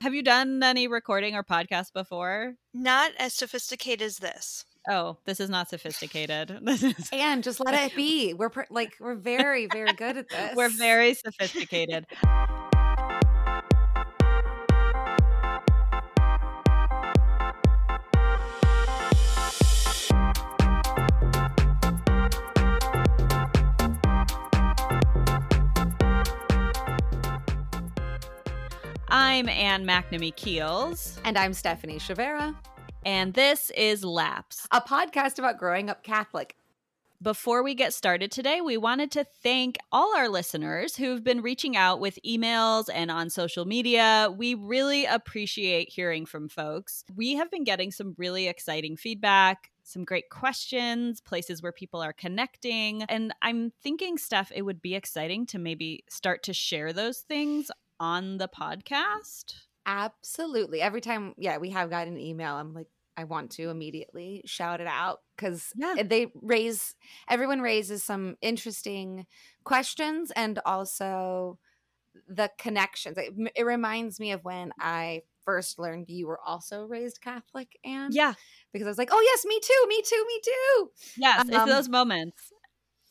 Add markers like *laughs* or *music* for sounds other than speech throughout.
Have you done any recording or podcast before? Not as sophisticated as this. Oh, this is not sophisticated. *laughs* This is And just let it be. We're pr- like we're very very good at *laughs* this. we're very sophisticated. I'm Anne McNamee Keels, And I'm Stephanie Chavera, and this is Laps. a podcast about growing up Catholic. Before we get started today, we wanted to thank all our listeners who've been reaching out with emails and on social media. We really appreciate hearing from folks. We have been getting some really exciting feedback, some great questions, places where people are connecting. And I'm thinking, Steph, it would be exciting to maybe start to share those things on the podcast. Absolutely. Every time, yeah, we have gotten an email, I'm like, I want to immediately shout it out because Yeah. they raise, everyone raises some interesting questions and also the connections. It, it reminds me of when I first learned you were also raised Catholic, and Yeah. because I was like, oh, yes, me too, me too, me too. Yes, it's Um, those moments.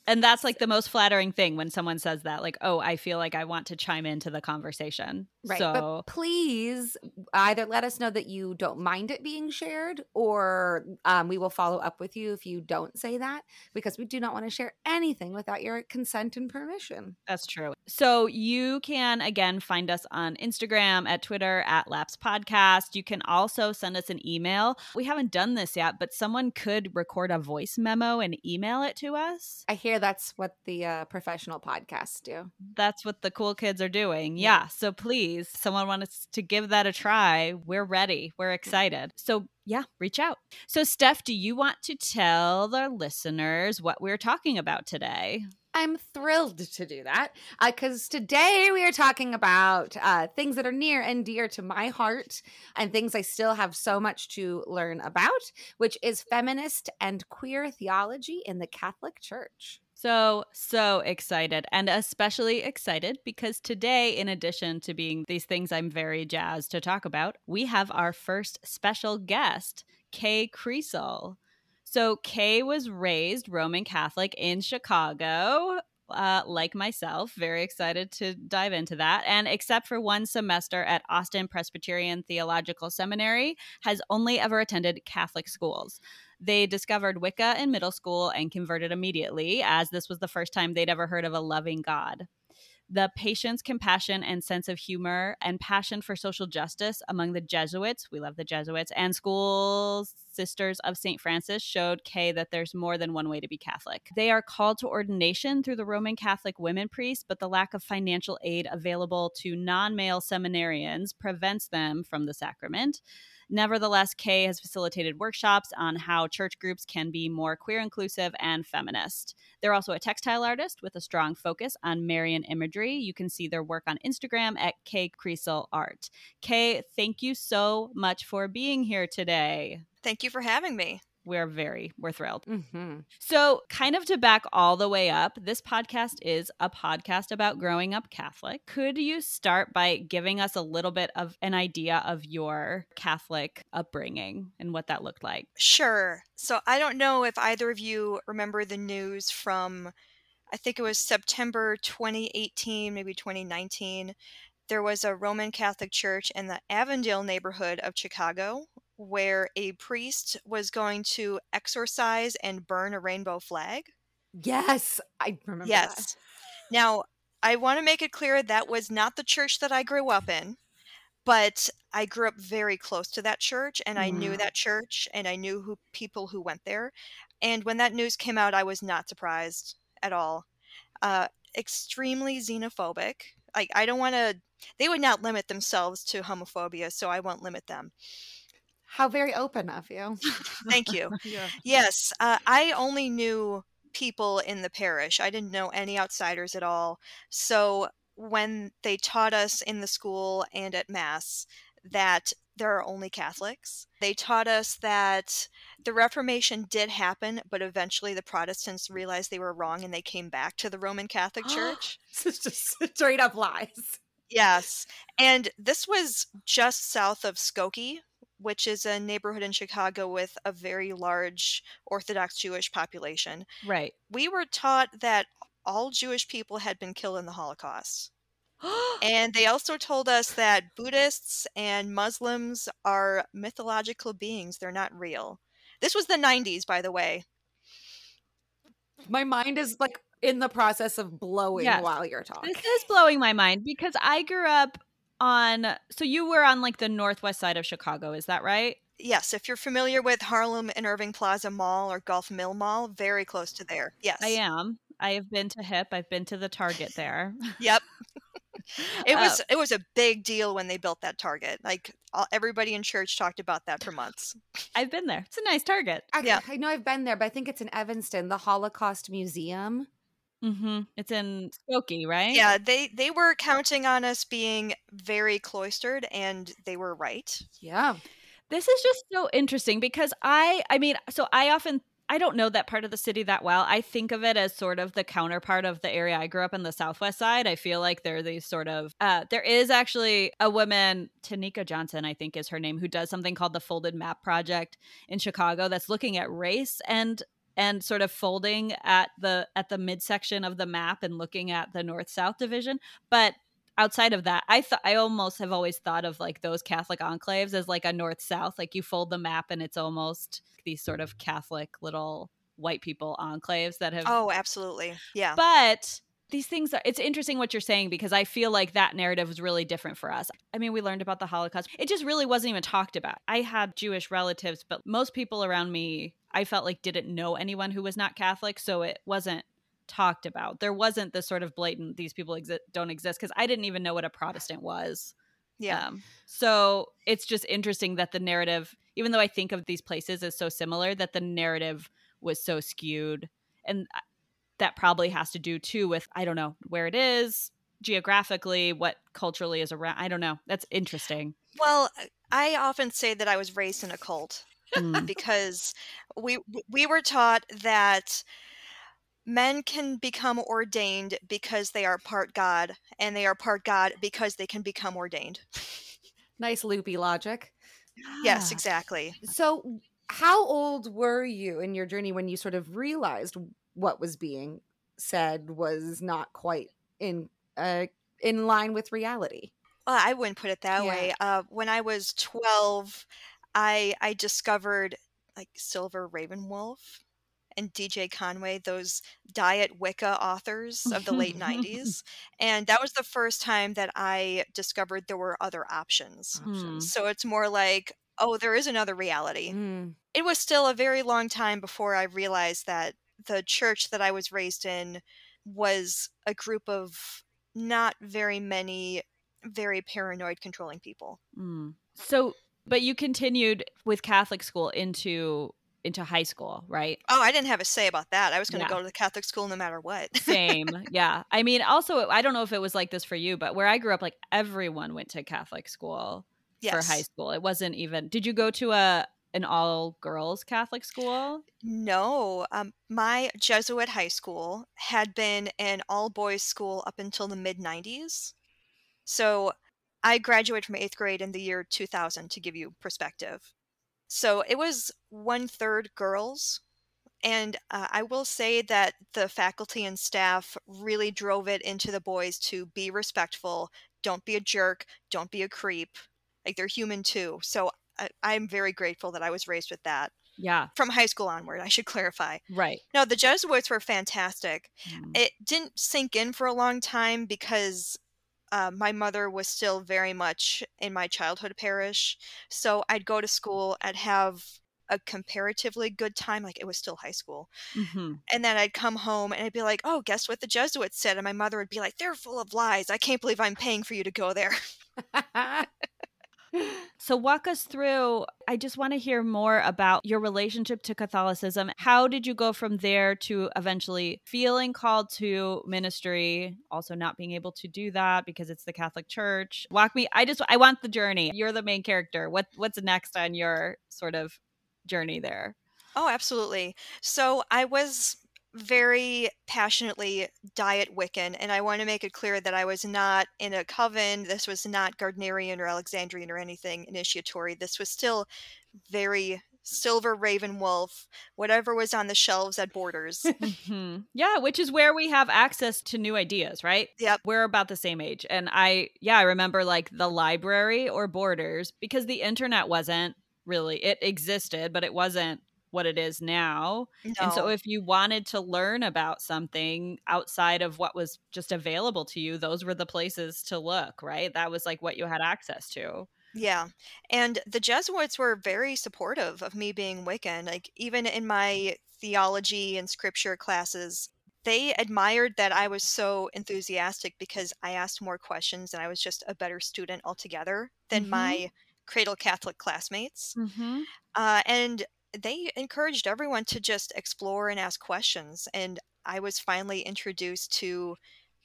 And that's like the most flattering thing when someone says that, like, oh, I feel like I want to chime into the conversation. Right. So, But please either let us know that you don't mind it being shared or um, we will follow up with you if you don't say that because we do not want to share anything without your consent and permission. that's true. So, you can again find us on Instagram, at Twitter, at Laps Podcast. You can also send us an email. We haven't done this yet, but someone could record a voice memo and email it to us. I hear that's what the uh, professional podcasts do. That's what the cool kids are doing. Yeah. Yeah. So please, someone wants to give that a try. We're ready. We're excited. So yeah, reach out. So Steph, do you want to tell the listeners what we're talking about today? I'm thrilled to do that because today we are talking about uh, things that are near and dear to my heart and things I still have so much to learn about, which is feminist and queer theology in the Catholic Church. So, so excited and especially excited because today, in addition to being these things I'm very jazzed to talk about, we have our first special guest, Kay Creasel. So, Kay was raised Roman Catholic in Chicago. Uh, like myself, very excited to dive into that. And except for one semester at Austin Presbyterian Theological Seminary, has only ever attended Catholic schools. They discovered Wicca in middle school and converted immediately, as this was the first time they'd ever heard of a loving God. The patience, compassion, and sense of humor and passion for social justice among the Jesuits, we love the Jesuits, and school sisters of St. Francis showed Kay that there's more than one way to be Catholic. They are called to ordination through the Roman Catholic women priests, but the lack of financial aid available to non male seminarians prevents them from the sacrament. Nevertheless, Kay has facilitated workshops on how church groups can be more queer inclusive and feminist. They're also a textile artist with a strong focus on Marian imagery. You can see their work on Instagram at Kay Creasel Art. Kay, thank you so much for being here today. Thank you for having me. We're very, we're thrilled. Mm-hmm. So, kind of to back all the way up, this podcast is a podcast about growing up Catholic. Could you start by giving us a little bit of an idea of your Catholic upbringing and what that looked like? Sure. So I don't know if either of you remember the news from, I think it was September 2018, maybe 2019. There was a Roman Catholic church in the Avondale neighborhood of Chicago where a priest was going to exorcise and burn a rainbow flag. Yes, I remember that. Yes. Now, I want to make it clear that was not the church that I grew up in, but I grew up very close to that church and I knew that church and I knew who people who went there. And when that news came out, I was not surprised at all. Uh, extremely xenophobic. Like I don't want to. They would not limit themselves to homophobia, so I won't limit them. How very open of you. *laughs* Thank you. *laughs* yeah. Yes, uh, I only knew people in the parish. I didn't know any outsiders at all. So when they taught us in the school and at Mass that there are only Catholics, they taught us that the Reformation did happen, but eventually the Protestants realized they were wrong and they came back to the Roman Catholic *gasps* Church. This is just *laughs* straight up lies. Yes. And this was just south of Skokie, which is a neighborhood in Chicago with a very large Orthodox Jewish population. Right. We were taught that all Jewish people had been killed in the Holocaust. *gasps* And they also told us that Buddhists and Muslims are mythological beings, they're not real. This was the 90s, by the way. My mind is like in the process of blowing Yes. while you're talking. This is blowing my mind because I grew up on so you were on like the northwest side of Chicago, is that right? Yes, if you're familiar with Harlem and Irving Plaza Mall or Golf Mill Mall, very close to there. Yes. I am. I have been to Hip. I've been to the Target there. *laughs* Yep. It Uh, was it was a big deal when they built that Target. Like all, everybody in church talked about that for months. I've been there. It's a nice Target. I, Yeah. I know I've been there, but I think it's in Evanston, the Holocaust Museum. Mm-hmm. It's in Skokie, right? Yeah, they they were counting on us being very cloistered, and they were right. Yeah. This is just so interesting because I I mean, so I often I don't know that part of the city that well. I think of it as sort of the counterpart of the area I grew up in the southwest side. I feel like there are these sort of uh there is actually a woman, Tonika Johnson, I think is her name, who does something called the Folded Map Project in Chicago that's looking at race and and sort of folding at the at the midsection of the map and looking at the north south division. But outside of that, I thought I almost have always thought of like those Catholic enclaves as like a north south. Like you fold the map and it's almost these sort of Catholic little white people enclaves that have. Oh, absolutely. Yeah. But these things are. It's interesting what you're saying because I feel like that narrative was really different for us. I mean, we learned about the Holocaust. It just really wasn't even talked about. I had Jewish relatives, but most people around me, I felt like didn't know anyone who was not Catholic, so it wasn't talked about. There wasn't this sort of blatant these people exi- don't exist because I didn't even know what a Protestant was. yeah. Um, so it's just interesting that the narrative, even though I think of these places as so similar, that the narrative was so skewed. And that probably has to do too with, I don't know, where it is geographically, what culturally is around. I don't know. That's interesting. Well, I often say that I was raised in a cult Mm, because we we were taught that men can become ordained because they are part God, and they are part God because they can become ordained. Nice loopy logic. Yes, ah, exactly. So, how old were you in your journey when you sort of realized what was being said was not quite in uh, in line with reality? Well, I wouldn't put it that Yeah. way. Uh, when I was twelve, I I discovered like Silver Ravenwolf and DJ Conway, those Diet Wicca authors of the late *laughs* '90s, and that was the first time that I discovered there were other options. Hmm. So it's more like, oh, there is another reality. Mm. It was still a very long time before I realized that the church that I was raised in was a group of not very many very paranoid controlling people. mm. So, but you continued with Catholic school into into high school, right? Oh, I didn't have a say about that. I was going to Yeah. go to the Catholic school no matter what. Same. *laughs* yeah. I mean, also, I don't know if it was like this for you, but where I grew up, like everyone went to Catholic school yes. for high school. It wasn't even. Did you go to a an all girls Catholic school? No, um, my Jesuit high school had been an all boys school up until the mid 90s. So I graduated from eighth grade in the year 2000 to give you perspective. So it was one third girls. And uh, I will say that the faculty and staff really drove it into the boys to be respectful, don't be a jerk, don't be a creep. Like they're human too. So I, I'm very grateful that I was raised with that Yeah. from high school onward, I should *laughs* clarify. Right. No, the Jesuits were fantastic. Mm. It didn't sink in for a long time because uh, my mother was still very much in my childhood parish. So I'd go to school, I'd have a comparatively good time, like it was still high school. Mhm. And then I'd come home and I'd be like, oh, guess what the Jesuits said? And my mother would be like, they're full of lies. I can't believe I'm paying for you to go there. *laughs* *laughs* So walk us through. I just want to hear more about your relationship to Catholicism. How did you go from there to eventually feeling called to ministry, also not being able to do that because it's the Catholic Church? Walk me. I just I want the journey. You're the main character. What what's next on your sort of journey there? Oh, absolutely. So I was very passionately diet Wiccan, and I want to make it clear that I was not in a coven. This was not Gardnerian or Alexandrian or anything initiatory. This was still very Silver RavenWolf, whatever was on the shelves at Borders. *laughs* mm-hmm. Yeah, which is where we have access to new ideas, right? Yep. We're about the same age. And I, yeah, I remember like the library or Borders because the internet wasn't really, it existed, but it wasn't what it is now. No. And so if you wanted to learn about something outside of what was just available to you, those were the places to look, right? That was like what you had access to. Yeah. And the Jesuits were very supportive of me being Wiccan. Like, even in my theology and scripture classes, they admired that I was so enthusiastic because I asked more questions and I was just a better student altogether than Mhm. my cradle Catholic classmates. Mm-hmm. Uh, and they encouraged everyone to just explore and ask questions. And I was finally introduced to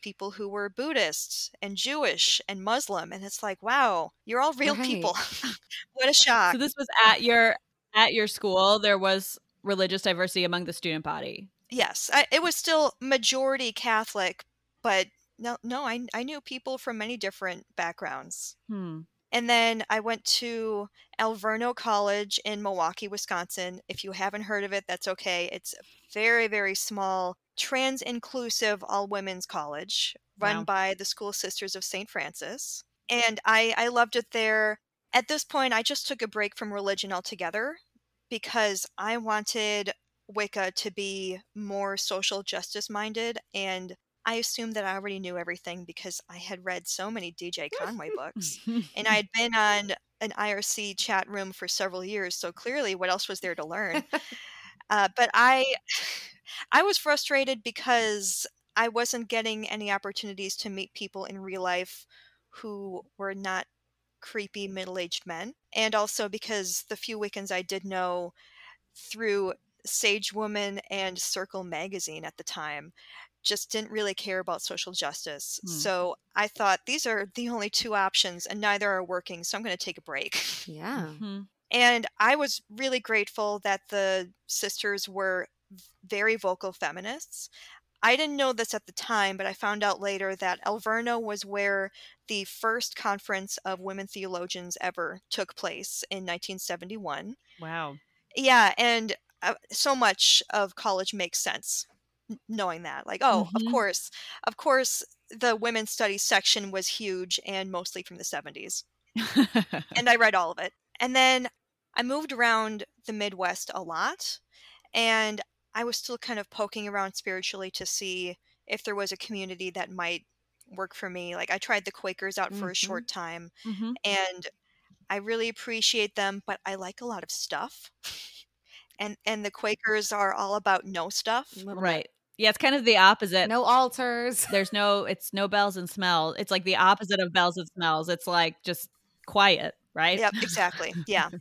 people who were Buddhists and Jewish and Muslim. And it's like, wow, you're all real people. *laughs* what a shock. So this was at your at your school. There was religious diversity among the student body. yes, I, it was still majority Catholic, but no, no, I, I knew people from many different backgrounds. Hmm. And then I went to Alverno College in Milwaukee, Wisconsin. If you haven't heard of it, that's okay. It's a very, very small, trans inclusive, all women's college run Wow. by the School Sisters of St. Francis. And I, I loved it there. At this point, I just took a break from religion altogether because I wanted Wicca to be more social justice minded. And I assumed that I already knew everything because I had read so many DJ Conway books and I *laughs* had been on an IRC chat room for several years, so clearly, what else was there to learn? uh, but I, *sighs* I was frustrated because I wasn't getting any opportunities to meet people in real life who were not creepy middle-aged men, and also because the few Wiccans I did know through Sage Woman and Circle magazine at the time just didn't really care about social justice. Hmm. So I thought these are the only two options and neither are working, so I'm going to take a break. Yeah. Mhm. And I was really grateful that the sisters were very vocal feminists. I didn't know this at the time, but I found out later that Alverno was where the first conference of women theologians ever took place in 1971. Wow. Yeah, and uh, so much of college makes sense n- knowing that. Like, oh, Mhm. of course, of course, the women's studies section was huge and mostly from the 70s. *laughs* And I read all of it. And then I moved around the Midwest a lot, and I was still kind of poking around spiritually to see if there was a community that might work for me. Like, I tried the Quakers out for a Mhm. short time, Mhm. and I really appreciate them, but I like a lot of stuff. *laughs* And and the Quakers are all about no stuff. A little bit. Right. Yeah, it's kind of the opposite. No altars. *laughs* There's no it's no bells and smells. It's like the opposite of bells and smells. It's like just quiet, right? Yep, exactly. Yeah. *laughs*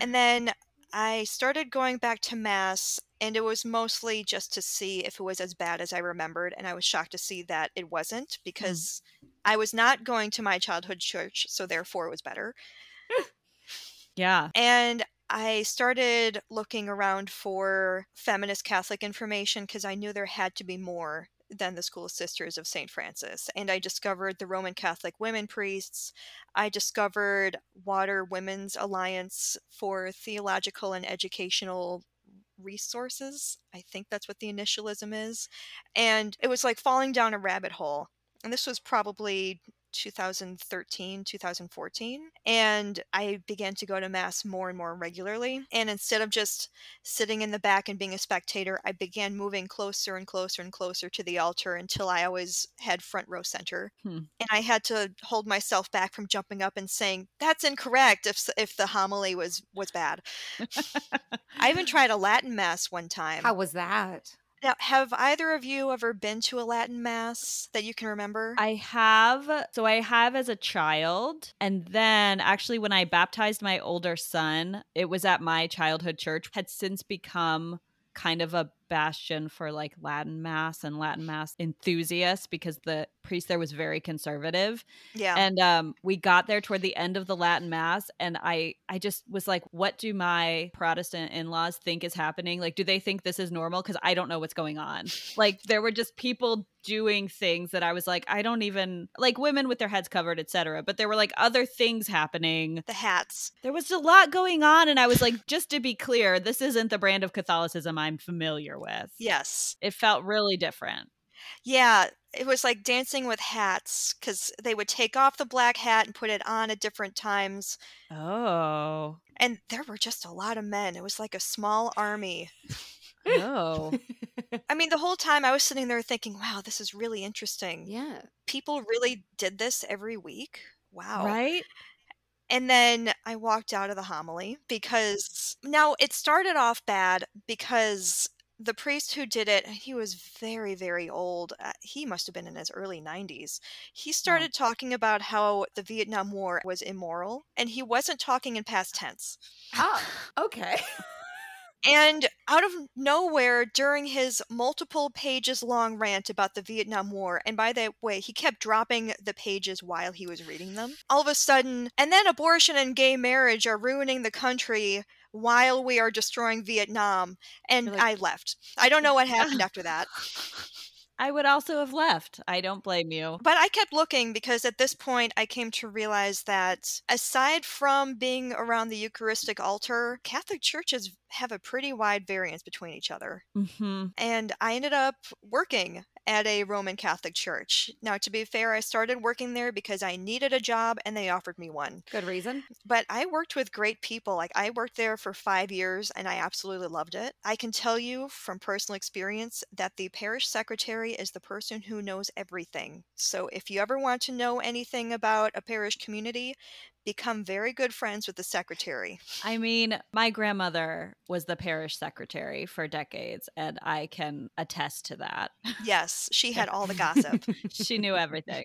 And then I started going back to mass and it was mostly just to see if it was as bad as I remembered and I was shocked to see that it wasn't mm. because I was not going to my childhood church, so therefore it was better. *laughs* yeah. And I started looking around for feminist Catholic information because I knew there had to be more than the School Sisters of St. Francis. And I discovered the Roman Catholic women priests. I discovered Water Women's Alliance for Theological and Educational Resources. I think that's what the initialism is. And it was like falling down a rabbit hole. And this was probably 2013, 2014. And I began to go to Mass more and more regularly. And instead of just sitting in the back and being a spectator, I began moving closer and closer and closer to the altar until I always had front row center. Hmm. And I had to hold myself back from jumping up and saying, that's incorrect if, if the homily was, was bad. I even *laughs* tried a Latin Mass one time. How was that? Now, have either of you ever been to a Latin Mass that you can remember? I have so I have as a child and then actually when I baptized my older son, it was at my childhood church had since become kind of a bastion for like Latin mass and Latin mass enthusiasts because the priest there was very conservative. Yeah. And um, we got there toward the end of the Latin mass, and I I just was like, what do my Protestant in laws think is happening? Like, do they think this is normal? Because I don't know what's going on. Like, there were just people doing things that I was like, I don't even like women with their heads covered, etc. But there were like other things happening. the hats. There was a lot going on, and I was like, just to be clear, this isn't the brand of Catholicism I'm familiar with. Yes. It felt really different. Yeah, it was like dancing with hats because they would take off the black hat and put it on at different times. Oh. And there were just a lot of men. It was like a small army. *laughs* Oh. *laughs* I mean, the whole time I was sitting there thinking, wow, this is really interesting. yeah. People really did this every week. Wow. Right? And then I walked out of the homily because now it started off bad because the priest who did it, he was very, very old. Uh, He must have been in his early 90s. He started talking about how the Vietnam War was immoral, and he wasn't talking in past tense. Oh, okay. *laughs* And out of nowhere, during his multiple pages long rant about the Vietnam War, and by the way, he kept dropping the pages while he was reading them, all of a sudden, and then abortion and gay marriage are ruining the country while we are destroying Vietnam. And like- I left. I don't know what happened after that. *laughs* I would also have left. I don't blame you. But I kept looking because at this point I came to realize that aside from being around the Eucharistic altar, Catholic churches have a pretty wide variance between each other. hmm and I ended up working at a Roman Catholic church. Now, to be fair, I started working there because I needed a job and they offered me one. Good reason. But I worked with great people. Like, I worked there for five years and I absolutely loved it. I can tell you from personal experience that the parish secretary is the person who knows everything. So, if you ever want to know anything about a parish community, become very good friends with the secretary. I mean, my grandmother was the parish secretary for decades, and I can attest to that. Yes, she had all the gossip. *laughs* she knew everything.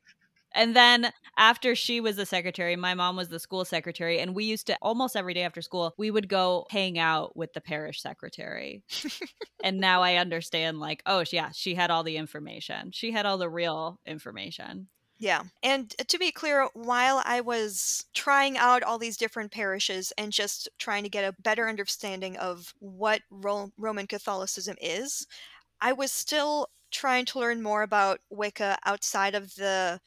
And then after she was the secretary, my mom was the school secretary. And we used to almost every day after school, we would go hang out with the parish secretary. and now I understand, like, oh, yeah, she had all the information. She had all the real information. Yeah. And to be clear, while I was trying out all these different parishes and just trying to get a better understanding of what Ro- Roman Catholicism is, I was still trying to learn more about Wicca outside of the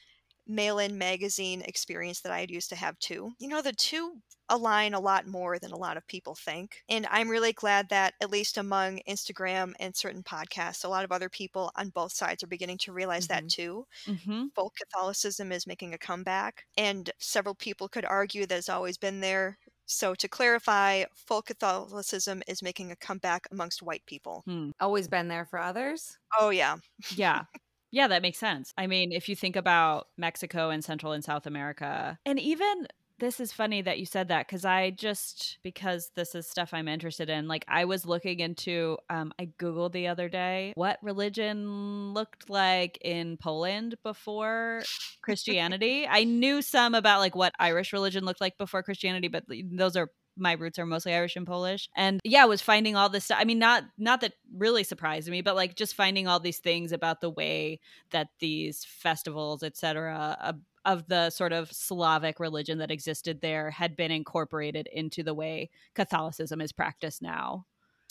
mail in magazine experience that I had used to have too. You know, the two align a lot more than a lot of people think. And I'm really glad that, at least among Instagram and certain podcasts, a lot of other people on both sides are beginning to realize that Mhm. too hmm folk Catholicism is making a comeback, and several people could argue that it's always been there. So, to clarify, folk Catholicism is making a comeback amongst white people. Always been there for others. Oh, yeah. Yeah. *laughs* Yeah, that makes sense. I mean, if you think about Mexico and Central and South America, and even this is funny that you said that because I just, because this is stuff I'm interested in, like I was looking into, um, I Googled the other day what religion looked like in Poland before Christianity. I knew some about like what Irish religion looked like before Christianity, but those are my roots are mostly Irish and Polish. And yeah, was finding all this stuff. I mean, not not that really surprised me, but like just finding all these things about the way that these festivals, etc., of the sort of Slavic religion that existed there had been incorporated into the way Catholicism is practiced now.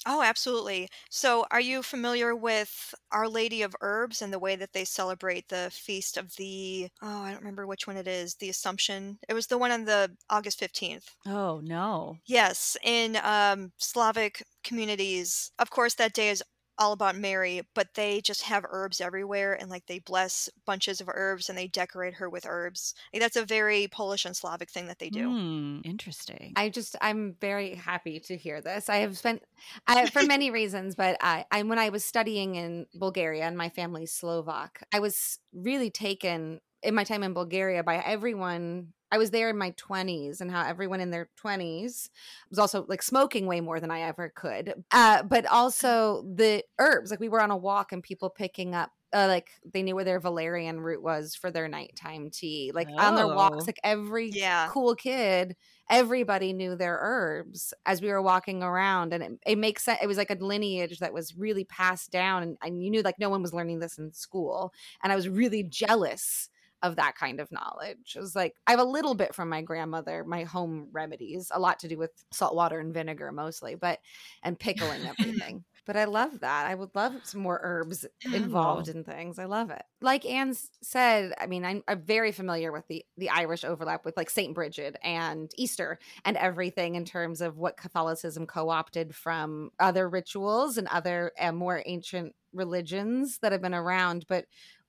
Oh, absolutely. So, are you familiar with Our Lady of Herbs and the way that they celebrate the feast of the, oh, I don't remember which one it is, the Assumption? It was the one on the August 15th. Oh no. Yes, in um, Slavic communities, of course, that day is all about Mary, but they just have herbs everywhere and like they bless bunches of herbs and they decorate her with herbs. Like, that's a very Polish and Slavic thing that they do. Hmm, interesting. I just I'm very happy to hear this. I have spent I, for many reasons, but I, I when I was studying in Bulgaria and my family's Slovak, I was really taken in my time in Bulgaria by everyone. I was there in my 20s and how everyone in their 20s was also like smoking way more than I ever could. Uh, but also the herbs, like we were on a walk and people picking up uh, like they knew where their valerian root was for their nighttime tea like on their walks Oh. like every Yeah. cool kid everybody knew their herbs as we were walking around and it, it makes sense it was like a lineage that was really passed down and, and you knew like no one was learning this in school and i was really jealous of that kind of knowledge. It was like i have a little bit from my grandmother my home remedies a lot to do with salt water and vinegar mostly but and pickling *laughs* everything. But i love that. I would love some more herbs involved in things. I love it. Like anne said i mean I'm, I'm very familiar with the the irish overlap with like saint bridget and easter and everything in terms of what catholicism co-opted from other rituals and other uh, more ancient religions that have been around. But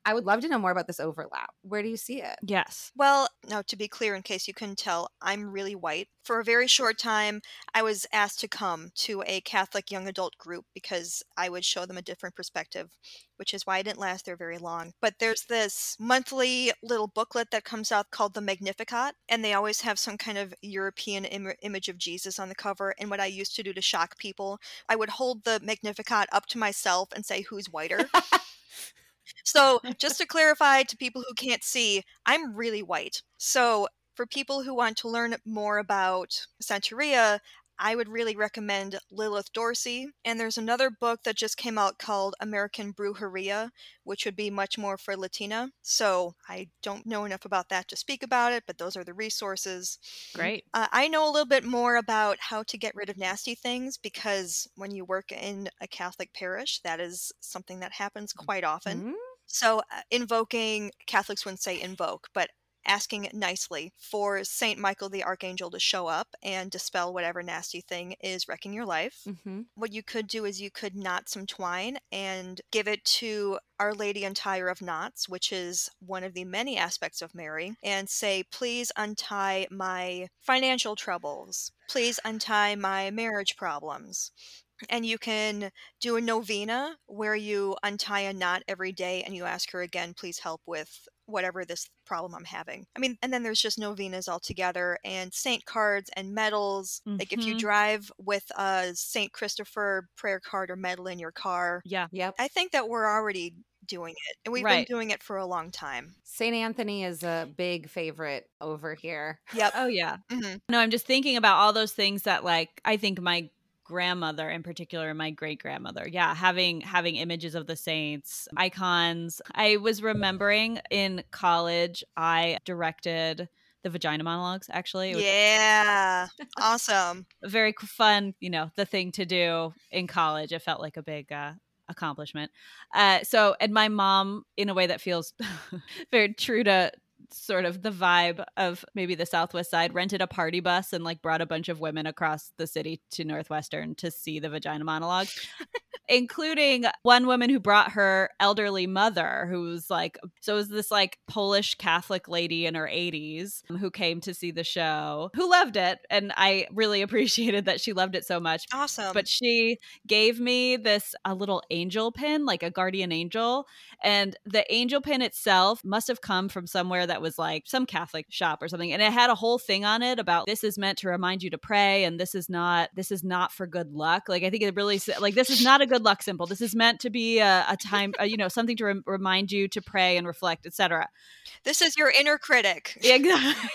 i would love to know more about this overlap where do you see it Yes. Well, now to be clear, in case you couldn't tell, I'm really white. For a very short time, I was asked to come to a Catholic young adult group because I would show them a different perspective, which is why I didn't last there very long. But there's this monthly little booklet that comes out called the Magnificat, and they always have some kind of European Im- image of Jesus on the cover. And what I used to do to shock people, I would hold the Magnificat up to myself and say, Who's whiter? *laughs* So, just *laughs* to clarify to people who can't see, I'm really white. So, for people who want to learn more about Santeria, I would really recommend Lilith Dorsey. And there's another book that just came out called American Brujeria, which would be much more for Latina. So, I don't know enough about that to speak about it, but those are the resources. Great. Uh, I know a little bit more about how to get rid of nasty things because when you work in a Catholic parish, that is something that happens quite often. So, uh, invoking, Catholics wouldn't say invoke, but asking nicely for Saint Michael the Archangel to show up and dispel whatever nasty thing is wrecking your life. mhm. What you could do is you could knot some twine and give it to Our Lady Untier of Knots, which is one of the many aspects of Mary, and say, Please untie my financial troubles. Please untie my marriage problems. And you can do a novena where you untie a knot every day and you ask her again, please help with whatever this problem I'm having. I mean, and then there's just novenas altogether and saint cards and medals. Like if you Mhm. drive with a Saint Christopher prayer card or medal in your car, Yeah. yep I think that we're already doing it. And we've Right. been doing it for a long time. St. Anthony is a big favorite over here. Yep. Oh yeah. hmm No, I'm just thinking about all those things that like I think my grandmother in particular my great grandmother yeah having having images of the saints icons i was remembering in college i directed the vagina monologues actually Yeah. *laughs* awesome. very fun you know the thing to do in college it felt like a big uh accomplishment uh so and my mom in a way that feels *laughs* very true to sort of the vibe of maybe the southwest side rented a party bus and like brought a bunch of women across the city to northwestern to see the vagina monologue including one woman who brought her elderly mother who was like so it was this like polish catholic lady in her 80s who came to see the show who loved it and i really *laughs* appreciated that she loved it so much Awesome. but she gave me this a little angel pin like a guardian angel and the angel pin itself must have come from somewhere that was like some catholic shop or something and it had a whole thing on it about this is meant to remind you to pray and this is not this is not for good luck like i think it really like this is not a good luck symbol this is meant to be a, a *laughs* time uh, you know something to rem- remind you to pray and reflect etc this is your inner critic.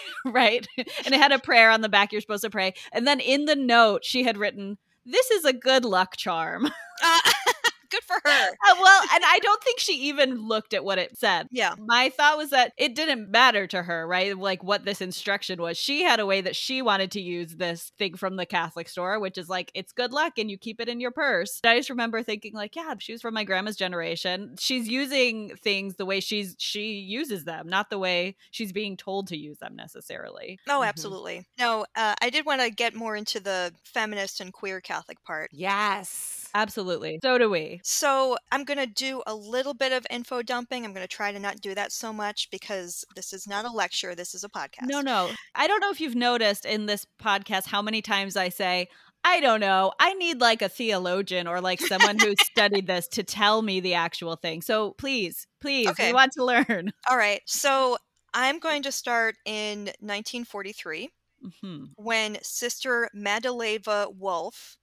*laughs* Right. *laughs* And it had a prayer on the back you're supposed to pray. And then in the note, she had written, This is a good luck charm. Uh, good for her. *laughs* Uh, well, and I don't think she even looked at what it said. Yeah. My thought was that it didn't matter to her, right? Like what this instruction was. She had a way that she wanted to use this thing from the Catholic store, which is like, it's good luck and you keep it in your purse. I just remember thinking, like, yeah, she was from my grandma's generation. She's using things the way she's she uses them, not the way she's being told to use them necessarily. Oh, Mhm. absolutely. No, uh, I did want to get more into the feminist and queer Catholic part. Yes. Absolutely. So do we. So I'm going to do a little bit of info dumping. I'm going to try to not do that so much because this is not a lecture. This is a podcast. No, no. I don't know if you've noticed in this podcast how many times I say, I don't know. I need like a theologian or like someone who studied this to tell me the actual thing. So please, please, Okay. we want to learn. *laughs* All right. So I'm going to start in 1943 hmm when Sister Madeleva Wolff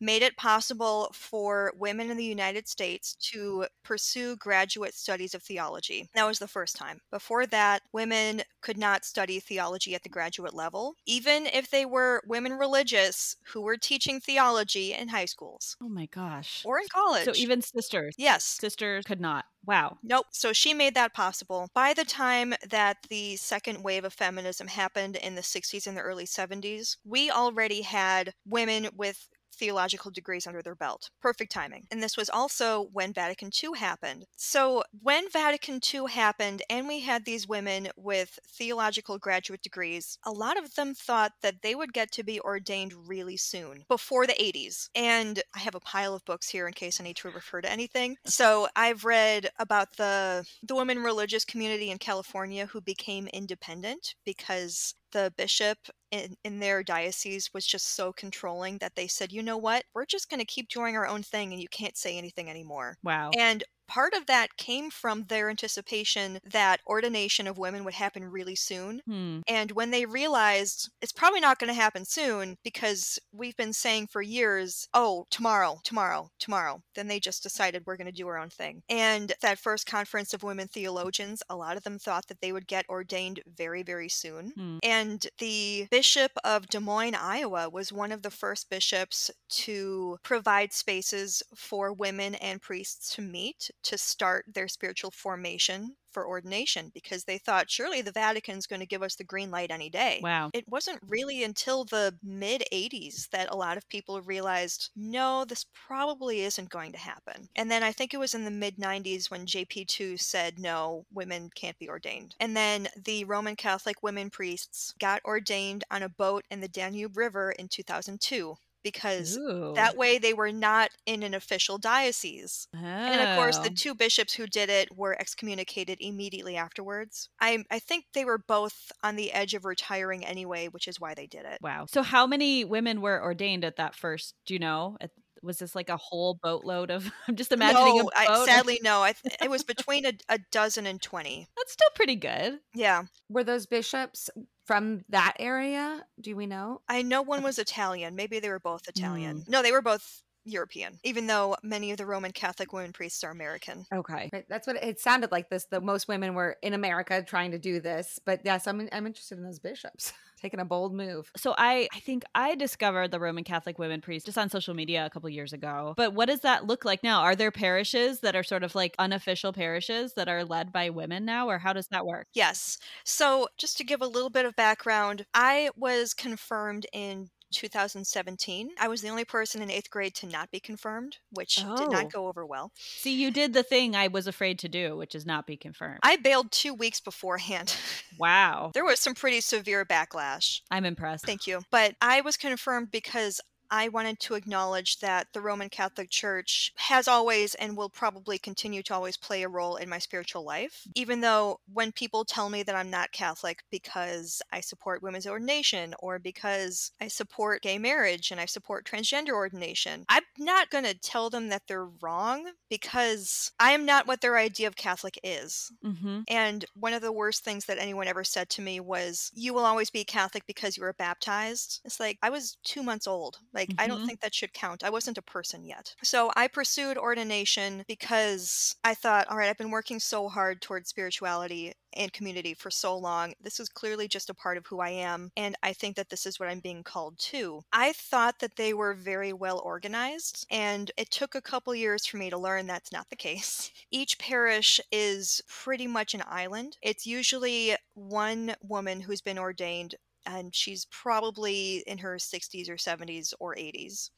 made it possible for women in the United States to pursue graduate studies of theology. That was the first time. Before that, women could not study theology at the graduate level, even if they were women religious who were teaching theology in high schools. Oh my gosh. Or in college. So even sisters. Yes. Sisters could not. Wow. Nope. So she made that possible. By the time that the second wave of feminism happened in the 60s and the early 70s, we already had women with theological degrees under their belt. Perfect timing. And this was also when Vatican II happened. So, when Vatican II happened and we had these women with theological graduate degrees, a lot of them thought that they would get to be ordained really soon, before the 80s. And I have a pile of books here in case I need to refer to anything. So, I've read about the the women religious community in California who became independent because the bishop in, in their diocese was just so controlling that they said, you know what, we're just going to keep doing our own thing and you can't say anything anymore. Wow. And part of that came from their anticipation that ordination of women would happen really soon. Hmm. And when they realized it's probably not going to happen soon because we've been saying for years, oh, tomorrow, tomorrow, tomorrow, then they just decided we're going to do our own thing. And that first conference of women theologians, a lot of them thought that they would get ordained very, very soon. Hmm. And the bishop of Des Moines, Iowa, was one of the first bishops to provide spaces for women and priests to meet to start their spiritual formation for ordination because they thought surely the Vatican's going to give us the green light any day. Wow. It wasn't really until the mid 80s that a lot of people realized no, this probably isn't going to happen. And then I think it was in the mid 90s when JP2 said no, women can't be ordained. And then the Roman Catholic women priests got ordained on a boat in the Danube River in 2002 because Ooh. that way they were not in an official diocese. And of course, the Oh. two bishops who did it were excommunicated immediately afterwards. I, I think they were both on the edge of retiring anyway, which is why they did it. Wow. So how many women were ordained at that first? Do you know? At- Was this like a whole boatload of? *laughs* I'm just imagining no, a I, boat. sadly, no. I th- *laughs* it was between a, a dozen and 20. That's still pretty good. Yeah. Were those bishops from that area? Do we know? I know one was Italian. Maybe they were both Mm. Italian. No, they were both European, even though many of the Roman Catholic women priests are American. Okay, Right, that's what it, it sounded like. This the most women were in America trying to do this, but yes, I'm I'm interested in those bishops *laughs* taking a bold move. So I, I think I discovered the Roman Catholic women priest just on social media a couple years ago. But what does that look like now? Are there parishes that are sort of like unofficial parishes that are led by women now, or how does that work? Yes. So, just to give a little bit of background, I was confirmed in 2017. I was the only person in eighth grade to not be confirmed, which did Oh. not go over well. See, you did the thing I was afraid to do, which is not be confirmed. I bailed two weeks beforehand. *laughs* wow. there was some pretty severe backlash. I'm impressed. Thank you. But I was confirmed because I wanted to acknowledge that the Roman Catholic Church has always and will probably continue to always play a role in my spiritual life. Even though when people tell me that I'm not Catholic because I support women's ordination or because I support gay marriage and I support transgender ordination, I'm not going to tell them that they're wrong because I am not what their idea of Catholic is. Mm-hmm. And one of the worst things that anyone ever said to me was, You will always be Catholic because you were baptized. It's like, I was two months old. Like, I don't Mhm. think that should count. I wasn't a person yet. So I pursued ordination because I thought, All right, I've been working so hard towards spirituality and community for so long. This is clearly just a part of who I am. And I think that this is what I'm being called to. I thought that they were very well organized. And it took a couple years for me to learn that's not the case. *laughs* Each parish is pretty much an island. It's usually one woman who's been ordained. And she's probably in her 60s or 70s or 80s.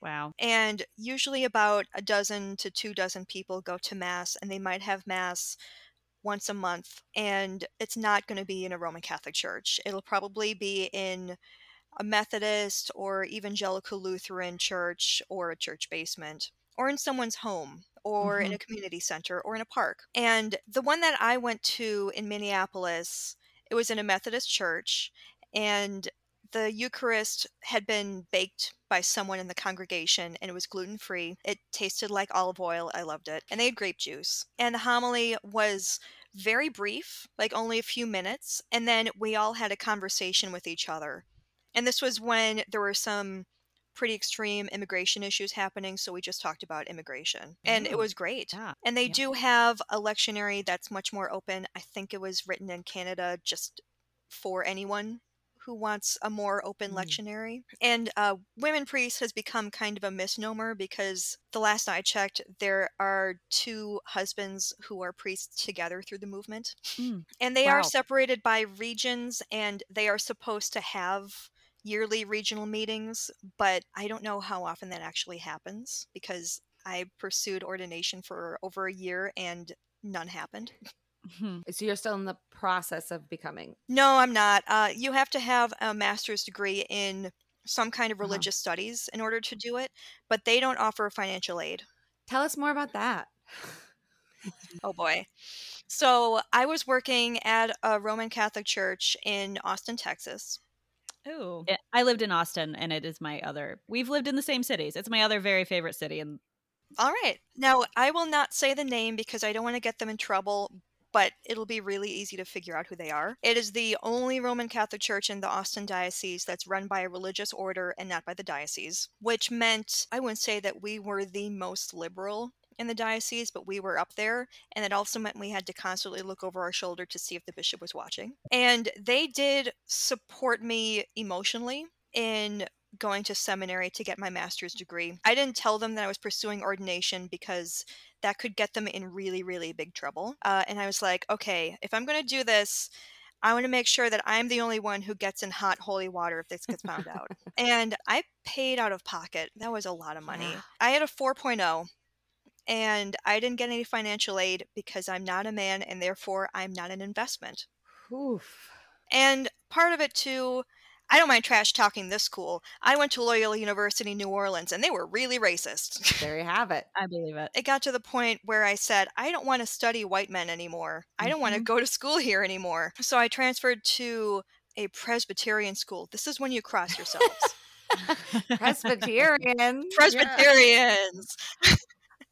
Wow. And usually about a dozen to two dozen people go to Mass, and they might have Mass once a month. And it's not going to be in a Roman Catholic church. It'll probably be in a Methodist or evangelical Lutheran church or a church basement or in someone's home or in mm-hmm. a community center or in a park. And the one that I went to in Minneapolis, it was in a Methodist church and the Eucharist had been baked by someone in the congregation and it was gluten free. It tasted like olive oil. I loved it. And they had grape juice. And the homily was very brief, like only a few minutes. And then we all had a conversation with each other. And this was when there were some pretty extreme immigration issues happening, so we just talked about immigration. And it was great. Yeah. And they Yeah. do have a lectionary that's much more open. I think it was written in Canada just for anyone who wants a more open Mm. lectionary. And uh, women priests has become kind of a misnomer because the last I checked, there are two husbands who are priests together through the movement. Mm. And they Wow. are separated by regions and they are supposed to have yearly regional meetings, but I don't know how often that actually happens because I pursued ordination for over a year and none happened. *laughs* Hmm. So you're still in the process of becoming. No, I'm not. Uh, you have to have a master's degree in some kind of Uh-huh. religious studies in order to do it, but they don't offer financial aid. Tell us more about that. Oh boy. So I was working at a Roman Catholic church in Austin, Texas. Oh, Yeah, I lived in Austin and it is my other we've lived in the same cities. It's my other very favorite city and All right. Now, I will not say the name because I don't want to get them in trouble, but it'll be really easy to figure out who they are. It is the only Roman Catholic church in the Austin Diocese that's run by a religious order and not by the diocese, which meant I wouldn't say that we were the most liberal in the diocese, but we were up there. And it also meant we had to constantly look over our shoulder to see if the bishop was watching. And they did support me emotionally in going to seminary to get my master's degree. I didn't tell them that I was pursuing ordination because that could get them in really, really big trouble. Uh, and I was like, okay, if I'm going to do this, I want to make sure that I'm the only one who gets in hot holy water if this gets found out. And I paid out of pocket. That was a lot of money. Yeah. I had a 4.0 and I didn't get any financial aid because I'm not a man and therefore I'm not an investment. Oof. And part of it too, I don't mind trash talking this cool. I went to Loyola University, New Orleans, and they were really racist. There you have it. I believe it. it got to the point where I said, I don't want to study white men anymore. I don't want to Mhm. go to school here anymore. So I transferred to a Presbyterian school. This is when you cross yourselves. *laughs* *laughs* Presbyterian. Presbyterians.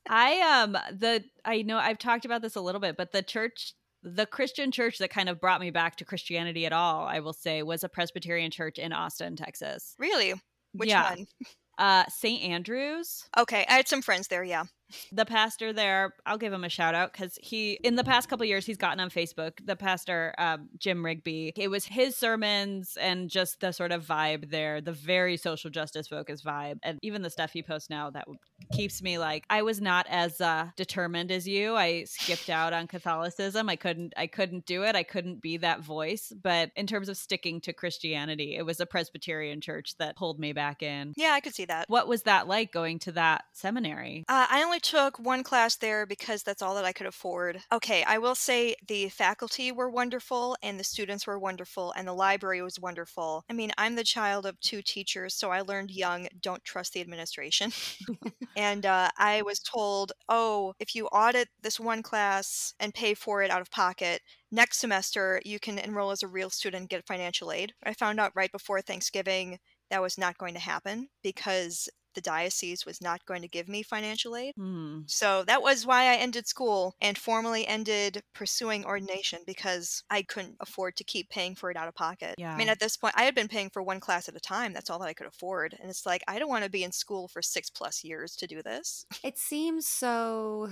I um the I know I've talked about this a little bit, but the church the Christian church that kind of brought me back to Christianity at all, I will say, was a Presbyterian church in Austin, Texas. Really? Which yeah. one? *laughs* Uh St. Andrews. Okay, I had some friends there, yeah. The pastor there i'll give him a shout out because he in the past couple years he's gotten on facebook the pastor um, jim rigby. It was his sermons and just the sort of vibe there the very social justice focused vibe. And even the stuff he posts now that keeps me like i was not as uh, determined as you. I skipped out on catholicism. I couldn't i couldn't do it. I couldn't be that voice. But in terms of sticking to christianity it was a presbyterian church that pulled me back in. Yeah, I could see that. what was that like going to that seminary? Uh, I only took one class there because that's all that I could afford. Okay, I will say the faculty were wonderful and the students were wonderful and the library was wonderful. I mean, I'm the child of two teachers, so I learned young don't trust the administration. *laughs* *laughs* and uh, I was told, oh, if you audit this one class and pay for it out of pocket, next semester you can enroll as a real student and get financial aid. I found out right before Thanksgiving that was not going to happen because the diocese was not going to give me financial aid. Hmm. So that was why I ended school and formally ended pursuing ordination because I couldn't afford to keep paying for it out of pocket. I mean, at this point, I had been paying for one class at a time. That's all that I could afford. And it's like, I don't want to be in school for six plus years to do this. It seems so.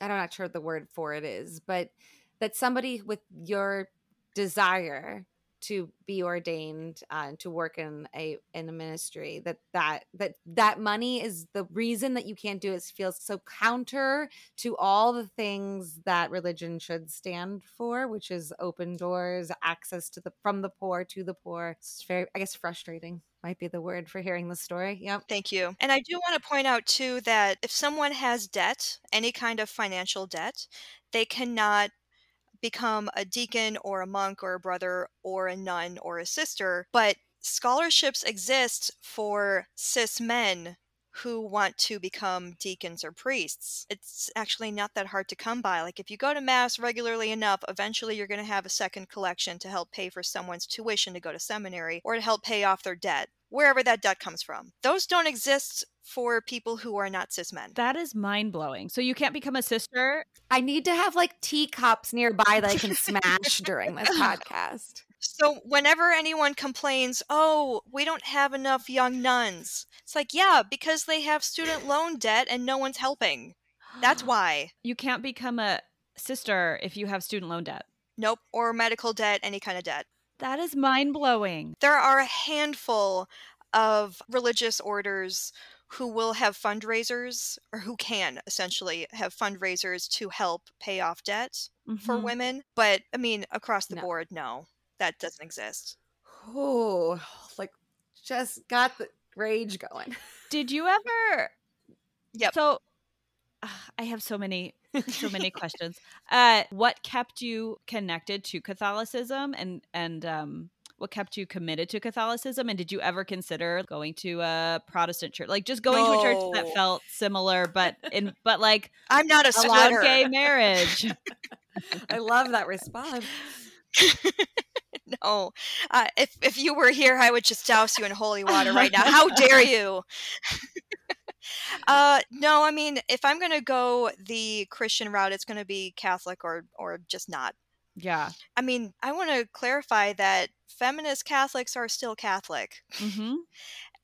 I'm not sure what the word for it is, but that somebody with your desire to be ordained uh, to work in a in a ministry that that that that money is the reason that you can't do it feels so counter to all the things that religion should stand for which is open doors access to the from the poor to the poor. It's very i guess frustrating might be the word for hearing the story. Yep. Thank you. And I do want to point out, too, that if someone has debt, any kind of financial debt, they cannot become a deacon or a monk or a brother or a nun or a sister. But scholarships exist for cis men who want to become deacons or priests. It's actually not that hard to come by. Like, if you go to Mass regularly enough, eventually you're going to have a second collection to help pay for someone's tuition to go to seminary or to help pay off their debt, wherever that debt comes from. Those don't exist for people who are not cis men. That is mind blowing. So you can't become a sister. I need to have like teacups nearby that I can *laughs* smash during this podcast. So whenever anyone complains, "Oh, we don't have enough young nuns," it's like, yeah, because they have student loan debt and no one's helping. That's *gasps* why. You can't become a sister if you have student loan debt. Nope, or medical debt, any kind of debt. That is mind blowing. There are a handful of religious orders who will have fundraisers or who can essentially have fundraisers to help pay off debt for Mhm. women. But I mean, across the No. board, no, that doesn't exist. Oh, *sighs* like just got the rage going. Did you *laughs* ever? Yep. So, ah, I have so many, so many questions. Uh, what kept you connected to Catholicism, and and um, what kept you committed to Catholicism? And did you ever consider going to a Protestant church, like just going to a church that felt similar, but in but like I'm not a allowed splitter. gay marriage? *laughs* I love that response. *laughs* no, uh, if if you were here, I would just douse you in holy water right now. How dare *laughs* you? uh, no, I mean, if I'm gonna go the Christian route, it's gonna be Catholic or or just not. Yeah. I mean, I want to clarify that feminist Catholics are still Catholic. hmm *laughs*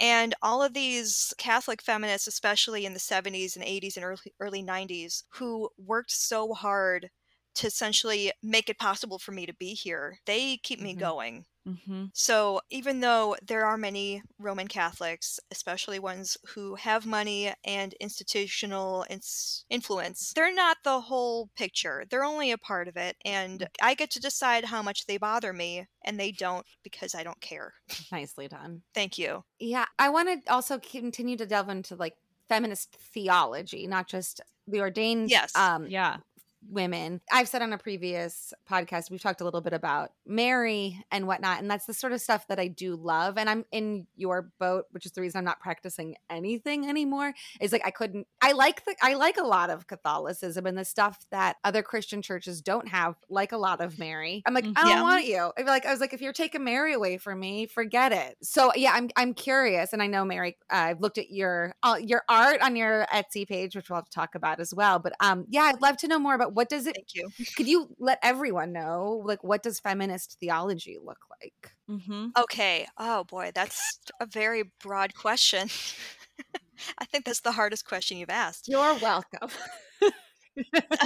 And all of these Catholic feminists, especially in the 70s and 80s and early, early 90s, who worked so hard to essentially make it possible for me to be here, they keep me Mhm. going. Hmm So even though there are many Roman Catholics, especially ones who have money and institutional ins- influence, they're not the whole picture. They're only a part of it. And I get to decide how much they bother me, and they don't because I don't care. *laughs* Nicely done. Thank you. Yeah, I want to also continue to delve into like feminist theology, not just the ordained Yes. um Yeah. Women. I've said on a previous podcast, we've talked a little bit about Mary and whatnot, and that's the sort of stuff that I do love. And I'm in your boat, which is the reason I'm not practicing anything anymore. Is like I couldn't. I like the. I like a lot of Catholicism and the stuff that other Christian churches don't have, like a lot of Mary. I'm like. I don't Yeah. want you. I like I was like, if you're taking Mary away from me, forget it. So yeah, I'm I'm curious, and I know Mary. Uh, I've looked at your uh, your art on your Etsy page, which we'll have to talk about as well. But um, yeah, I'd love to know more about what does it Thank you. could you let everyone know like what does feminist theology look like hmm Okay. Oh boy, that's a very broad question. *laughs* I think that's the hardest question you've asked. you're welcome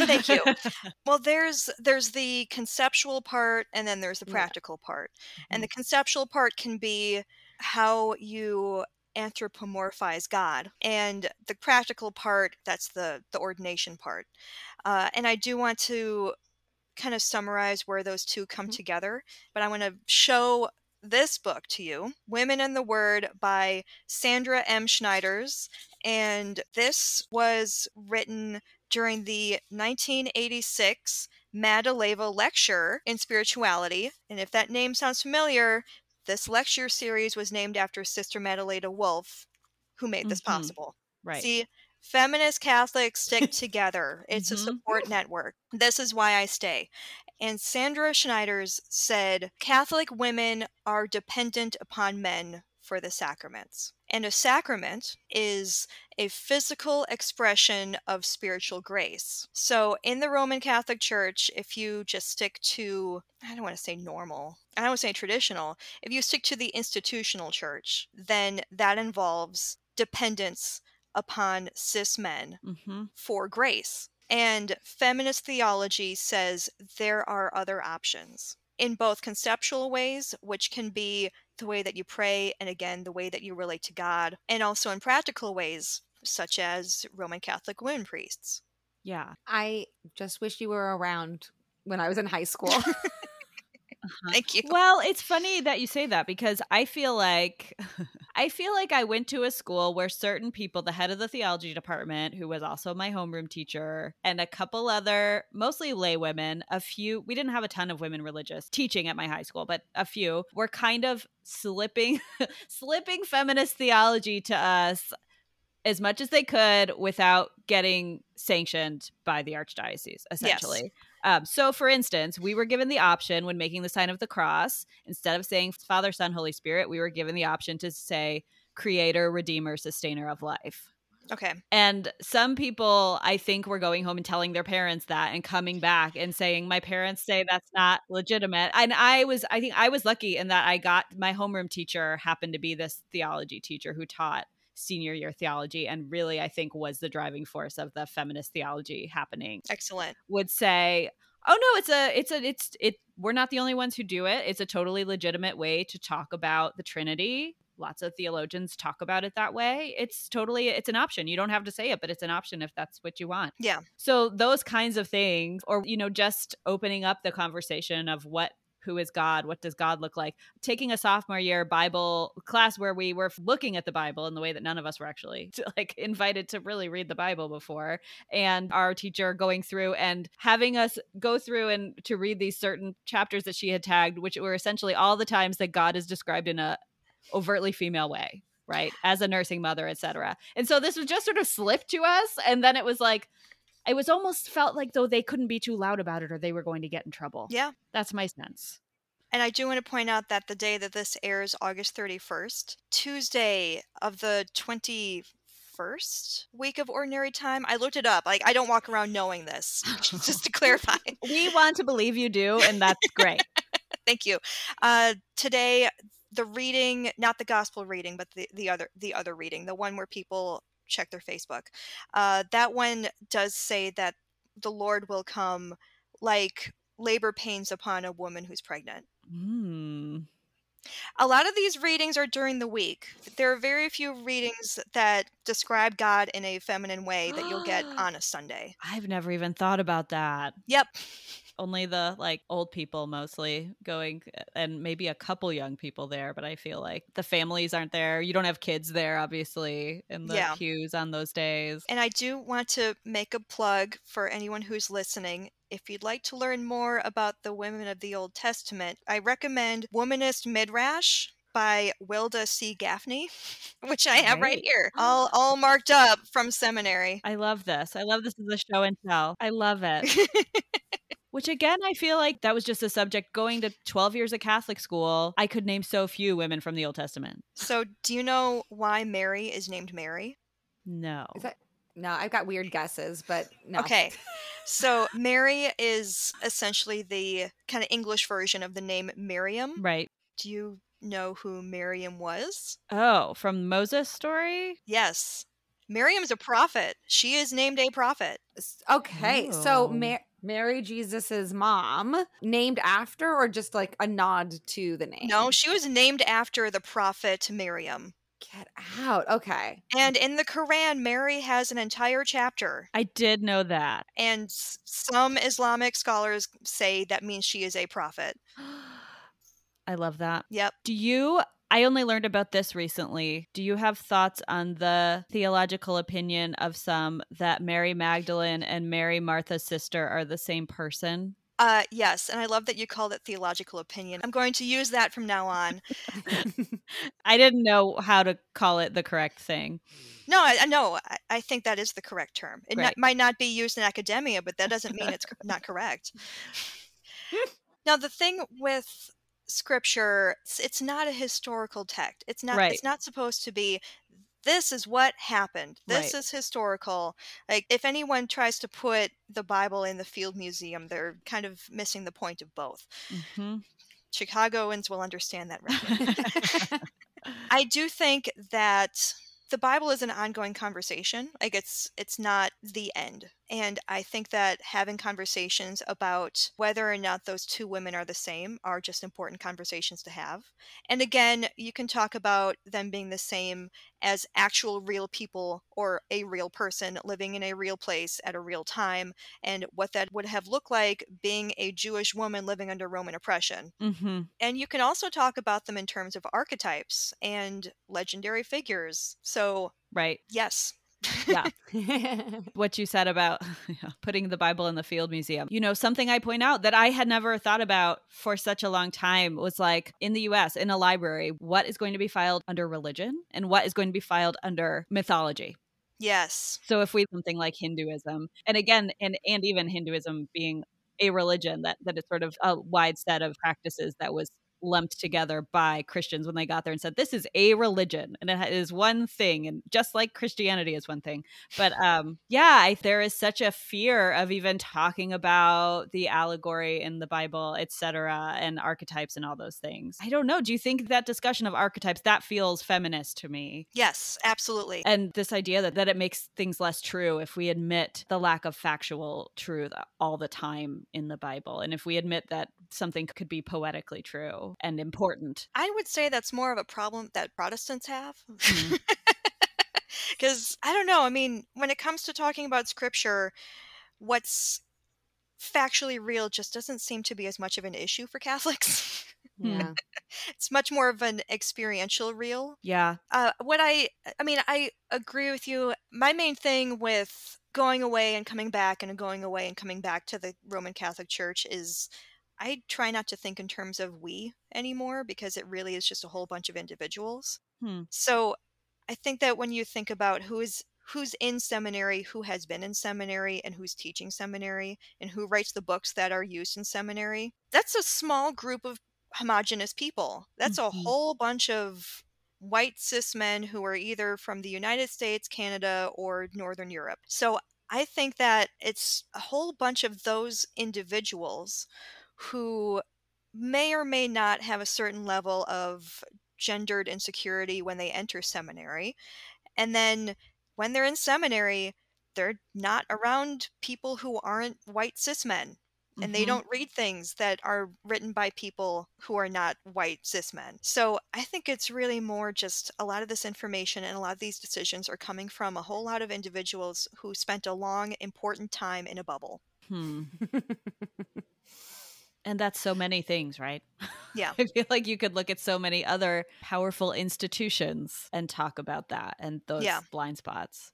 Thank you. *laughs* Well, there's there's the conceptual part and then there's the Yeah. practical part. And the conceptual part can be how you anthropomorphize God. And the practical part, that's the the ordination part. Uh, and I do want to kind of summarize where those two come Mhm. together, but I want to show this book to you, Women in the Word by Sandra M. Schneiders. And this was written during the 1986 Madeleva Lecture in Spirituality. And if that name sounds familiar, this lecture series was named after Sister Madeleva Wolff, who made this Mhm. possible. Right. See, feminist Catholics stick together. It's a Mhm. support network. This is why I stay. And Sandra Schneiders said Catholic women are dependent upon men for the sacraments. And a sacrament is a physical expression of spiritual grace. So in the Roman Catholic Church, if you just stick to, I don't want to say normal, I don't want to say traditional, if you stick to the institutional church, then that involves dependence upon cis men hmm for grace. And feminist theology says there are other options in both conceptual ways, which can be the way that you pray, and again, the way that you relate to God, and also in practical ways, such as Roman Catholic women priests. Yeah. i just wish you were around when i was in high school *laughs* uh-huh. Thank you. Well, it's funny that you say that because I feel like *laughs* I feel like I went to a school where certain people, the head of the theology department, who was also my homeroom teacher, and a couple other mostly lay women, a few we didn't have a ton of women religious teaching at my high school, but a few were kind of slipping *laughs* slipping feminist theology to us as much as they could without getting sanctioned by the archdiocese essentially um, so for instance we were given the option when making the sign of the cross instead of saying father son holy spirit we were given the option to say creator redeemer sustainer of life Okay. And some people, I think, were going home and telling their parents that and coming back and saying, My parents say that's not legitimate. And I was, I think I was lucky in that I got my homeroom teacher happened to be this theology teacher who taught senior year theology and really, I think, was the driving force of the feminist theology happening. Excellent. Would say, Oh no, it's a, it's a, it's, it, we're not the only ones who do it. It's a totally legitimate way to talk about the Trinity lots of theologians talk about it that way it's totally it's an option you don't have to say it but it's an option if that's what you want yeah so those kinds of things or you know just opening up the conversation of what who is God? What does God look like? Taking a sophomore year Bible class where we were looking at the Bible in the way that none of us were actually *laughs* like invited to really read the Bible before, and our teacher going through and having us go through and to read these certain chapters that she had tagged, which were essentially all the times that God is described in a overtly female way right as a nursing mother etc and so this was just sort of slipped to us and then it was like it was almost felt like though they couldn't be too loud about it or they were going to get in trouble yeah that's my sense and I do want to point out that the day that this airs, August 31st, Tuesday of the 21st week of ordinary time. I looked it up. Like, I don't walk around knowing this, *laughs* just to clarify. *laughs* we want to believe you do, and that's great. *laughs* Thank you. Uh, today, the reading, not the gospel reading, but the, the other the other reading, the one where people check their Facebook. Uh, that one does say that the Lord will come like labor pains upon a woman who's pregnant. Mm. A lot of these readings are during the week. There are very few readings that describe God in a feminine way that you'll get *gasps* on a Sunday. I've never even thought about that. Yep only the like old people mostly going uh, and maybe a couple young people there but i feel like the families aren't there you don't have kids there obviously in the yeah. pews on those days and i do want to make a plug for anyone who's listening if you'd like to learn more about the women of the Old Testament, I recommend Womanist Midrash by Wilda C. Gafney, *laughs* which I have right here, oh. all all marked up from seminary. I love this. I love this as a show and tell. I love it. *laughs* Which again, I feel like that was just a subject going to 12 years of Catholic school. I could name so few women from the Old Testament. So, do you know why Mary is named Mary? No. Is that no, I've got weird guesses, but no. Okay. *laughs* So Mary is essentially the kind of English version of the name Miriam. Right. Do you know who Miriam was? Oh, from Moses' story? Yes. Miriam's a prophet. She is named a prophet. Okay. Oh. So Mar- Mary Jesus's mom, named after or just like a nod to the name? No, she was named after the prophet Miriam. Get out. Okay. And in the Quran, Mary has an entire chapter. I did know that. And some Islamic scholars say that means she is a prophet. *gasps* I love that. Yep. Do you I only learned about this recently. Do you have thoughts on the theological opinion of some that Mary Magdalene and Mary Martha's sister are the same person? Uh, yes, and I love that you called it theological opinion. I'm going to use that from now on. *laughs* I didn't know how to call it the correct thing. No, I no, I, I think that is the correct term. It right. not, might not be used in academia, but that doesn't mean it's not *laughs* correct. *laughs* now, the thing with scripture it's, it's not a historical text it's not right. it's not supposed to be this is what happened this right. is historical like if anyone tries to put the bible in the field museum they're kind of missing the point of both mm-hmm. chicagoans will understand that *laughs* i do think that the bible is an ongoing conversation like it's it's not the end and I think that having conversations about whether or not those two women are the same are just important conversations to have. And again, you can talk about them being the same as actual real people or a real person living in a real place at a real time and what that would have looked like being a Jewish woman living under Roman oppression. Mm-hmm. And you can also talk about them in terms of archetypes and legendary figures. So, right. Yes, *laughs* yeah. what you said about *laughs* putting the Bible in the field museum. You know, something I point out that I had never thought about for such a long time was like in the US, in a library, what is going to be filed under religion and what is going to be filed under mythology. Yes. So if we something like Hinduism, and again, and and even Hinduism being a religion that that is sort of a wide set of practices that was lumped together by Christians when they got there and said, this is a religion and it is one thing. And just like Christianity is one thing. But um, yeah, I, there is such a fear of even talking about the allegory in the Bible, etc., and archetypes and all those things. I don't know. Do you think that discussion of archetypes, that feels feminist to me? Yes, absolutely. And this idea that, that it makes things less true if we admit the lack of factual truth all the time in the Bible. And if we admit that something could be poetically true and important. I would say that's more of a problem that Protestants have. *laughs* Because mm. I don't know. I mean, when it comes to talking about scripture, what's factually real just doesn't seem to be as much of an issue for Catholics. *laughs* Yeah. it's much more of an experiential real. Yeah. Uh, what I, I mean, I agree with you. My main thing with going away and coming back and going away and coming back to the Roman Catholic Church is I try not to think in terms of we anymore because it really is just a whole bunch of individuals. Hmm. So I think that when you think about who is who's in seminary, who has been in seminary, and who's teaching seminary, and who writes the books that are used in seminary, that's a small group of homogenous people. That's mm-hmm. a whole bunch of white cis men who are either from the United States, Canada, or Northern Europe. So I think that it's a whole bunch of those individuals who may or may not have a certain level of gendered insecurity when they enter seminary. And then when they're in seminary, they're not around people who aren't white cis men. And mm-hmm. they don't read things that are written by people who are not white cis men. So I think it's really more just a lot of this information and a lot of these decisions are coming from a whole lot of individuals who spent a long, important time in a bubble. Hmm. *laughs* And that's so many things, right? Yeah. *laughs* I feel like you could look at so many other powerful institutions and talk about that and those yeah. blind spots.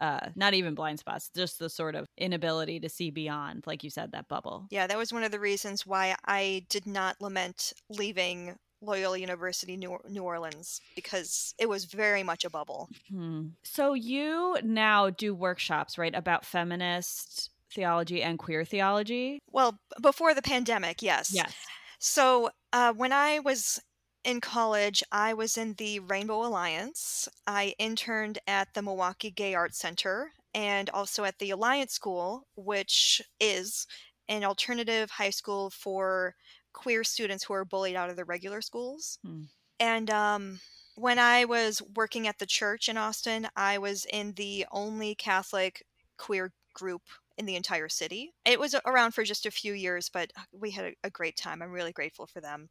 Uh, not even blind spots, just the sort of inability to see beyond, like you said, that bubble. Yeah, that was one of the reasons why I did not lament leaving Loyola University, New, New Orleans, because it was very much a bubble. Hmm. So you now do workshops, right, about feminist theology and queer theology? Well, before the pandemic, yes. Yes. So uh, when I was in college, I was in the Rainbow Alliance. I interned at the Milwaukee Gay Arts Center and also at the Alliance School, which is an alternative high school for queer students who are bullied out of the regular schools. Hmm. And um, when I was working at the church in Austin, I was in the only Catholic queer group in the entire city. It was around for just a few years, but uh, we had a, great time. I'm really grateful for them.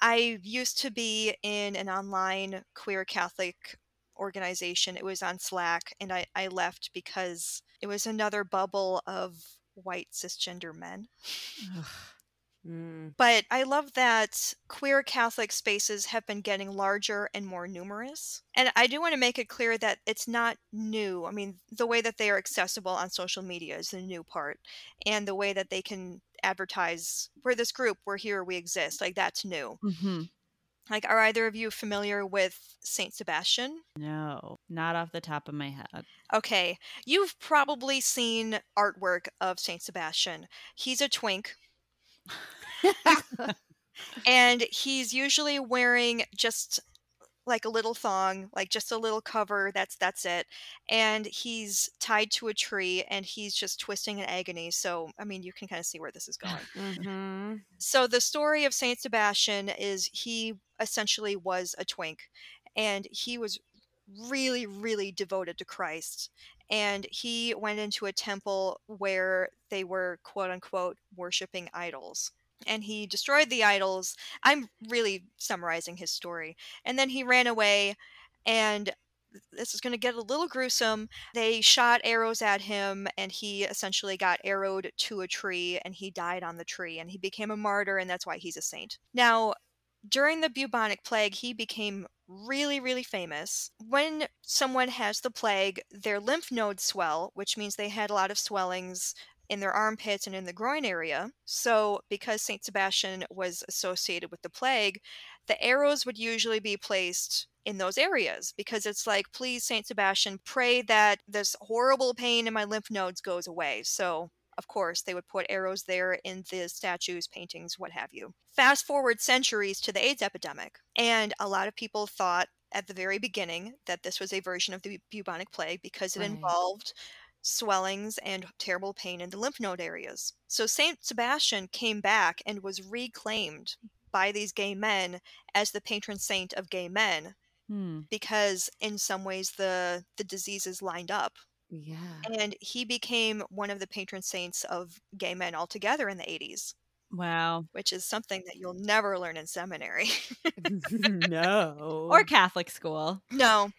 I used to be in an online queer Catholic organization. It was on Slack, and I, I left because it was another bubble of white cisgender men. Mm. But I love that queer Catholic spaces have been getting larger and more numerous. And I do want to make it clear that it's not new. I mean, the way that they are accessible on social media is the new part, and the way that they can advertise, we're this group, we're here, we exist, like that's new. Mm-hmm. Like, are either of you familiar with Saint Sebastian? No, not off the top of my head. Okay, you've probably seen artwork of Saint Sebastian. He's a twink *laughs* and he's usually wearing just like a little thong, like just a little cover. That's that's it. And he's tied to a tree, and he's just twisting in agony. So I mean, you can kind of see where this is going. *laughs* Mm-hmm. So the story of Saint Sebastian is he essentially was a twink, and he was really, really devoted to Christ. And he went into a temple where they were quote unquote worshiping idols and he destroyed the idols. I'm really summarizing his story. And then he ran away, and this is going to get a little gruesome. They shot arrows at him, and he essentially got arrowed to a tree, and he died on the tree, and he became a martyr, and that's why he's a saint. Now, during the bubonic plague, he became really, really famous. When someone has the plague, their lymph nodes swell, which means they had a lot of swellings in their armpits and in the groin area. So, because St. Sebastian was associated with the plague, the arrows would usually be placed in those areas because it's like, please, St. Sebastian, pray that this horrible pain in my lymph nodes goes away. So, of course, they would put arrows there in the statues, paintings, what have you. Fast forward centuries to the AIDS epidemic, and a lot of people thought at the very beginning that this was a version of the bubonic plague because it Right. involved swellings and terrible pain in the lymph node areas. So Saint Sebastian came back and was reclaimed by these gay men as the patron saint of gay men Hmm. because in some ways the the diseases lined up Yeah. and he became one of the patron saints of gay men altogether in the 80s Wow. which is something that you'll never learn in seminary *laughs* *laughs* no. Or Catholic school. *laughs* no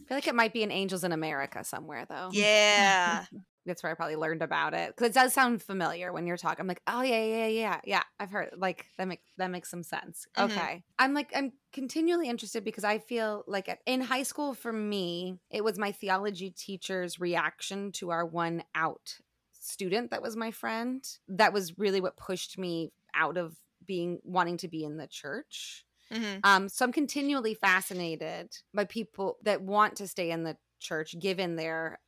I feel like it might be in Angels in America somewhere, though. yeah That's where I probably learned about it because it does sound familiar when you're talking. I'm like, oh yeah, yeah, yeah, yeah. I've heard like that. Make that makes some sense. Mhm. Okay, I'm like I'm continually interested because I feel like at- in high school for me, it was my theology teacher's reaction to our one out student that was my friend. That was really what pushed me out of being wanting to be in the church. hmm Um, so I'm continually fascinated by people that want to stay in the church, given their.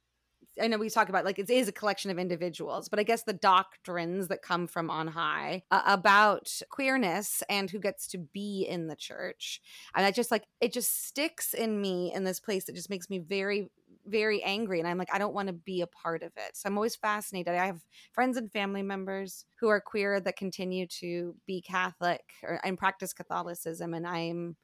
I know we talk about like it is a collection of individuals, but I guess the doctrines that come from on high uh, about queerness and who gets to be in the church, and I just like it just sticks in me in this place that just makes me very, very angry, and I'm like I don't want to be a part of it. So I'm always fascinated. I have friends and family members who are queer that continue to be Catholic or, and practice Catholicism, and I'm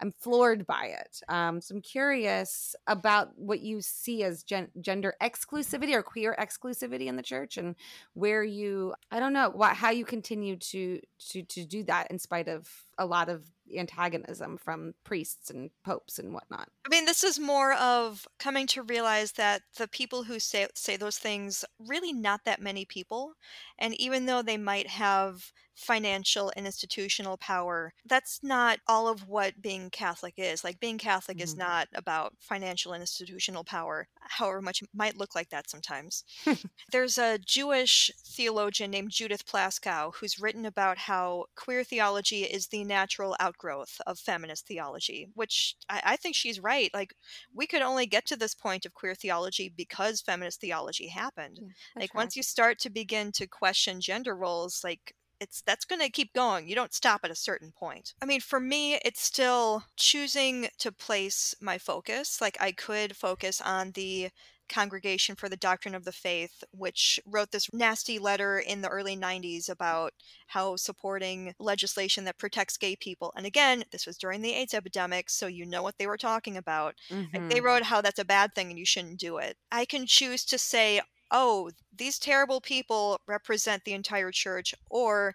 I'm floored by it. Um, so I'm curious about what you see as gen- gender exclusivity or queer exclusivity in the church, and where you I don't know what how you continue to to to do that in spite of a lot of antagonism from priests and popes and whatnot. I mean, this is more of coming to realize that the people who say say those things really not that many people, and even though they might have financial and institutional power, that's not all of what being Catholic is. Like being Catholic is Mhm. not about financial and institutional power, however much it might look like that sometimes. *laughs* There's a Jewish theologian named Judith Plaskow who's written about how queer theology is the natural outgrowth of feminist theology, which I, I think she's right. Like, we could only get to this point of queer theology because feminist theology happened. Like, once you start to begin to question gender roles, like, it's that's going to keep going. You don't stop at a certain point. I mean, for me, it's still choosing to place my focus. Like, I could focus on the Congregation for the Doctrine of the Faith, which wrote this nasty letter in the early 90s about how supporting legislation that protects gay people. And again, this was during the AIDS epidemic, so you know what they were talking about. Like, they mm-hmm. wrote how that's a bad thing and you shouldn't do it. I can choose to say, oh, these terrible people represent the entire church, or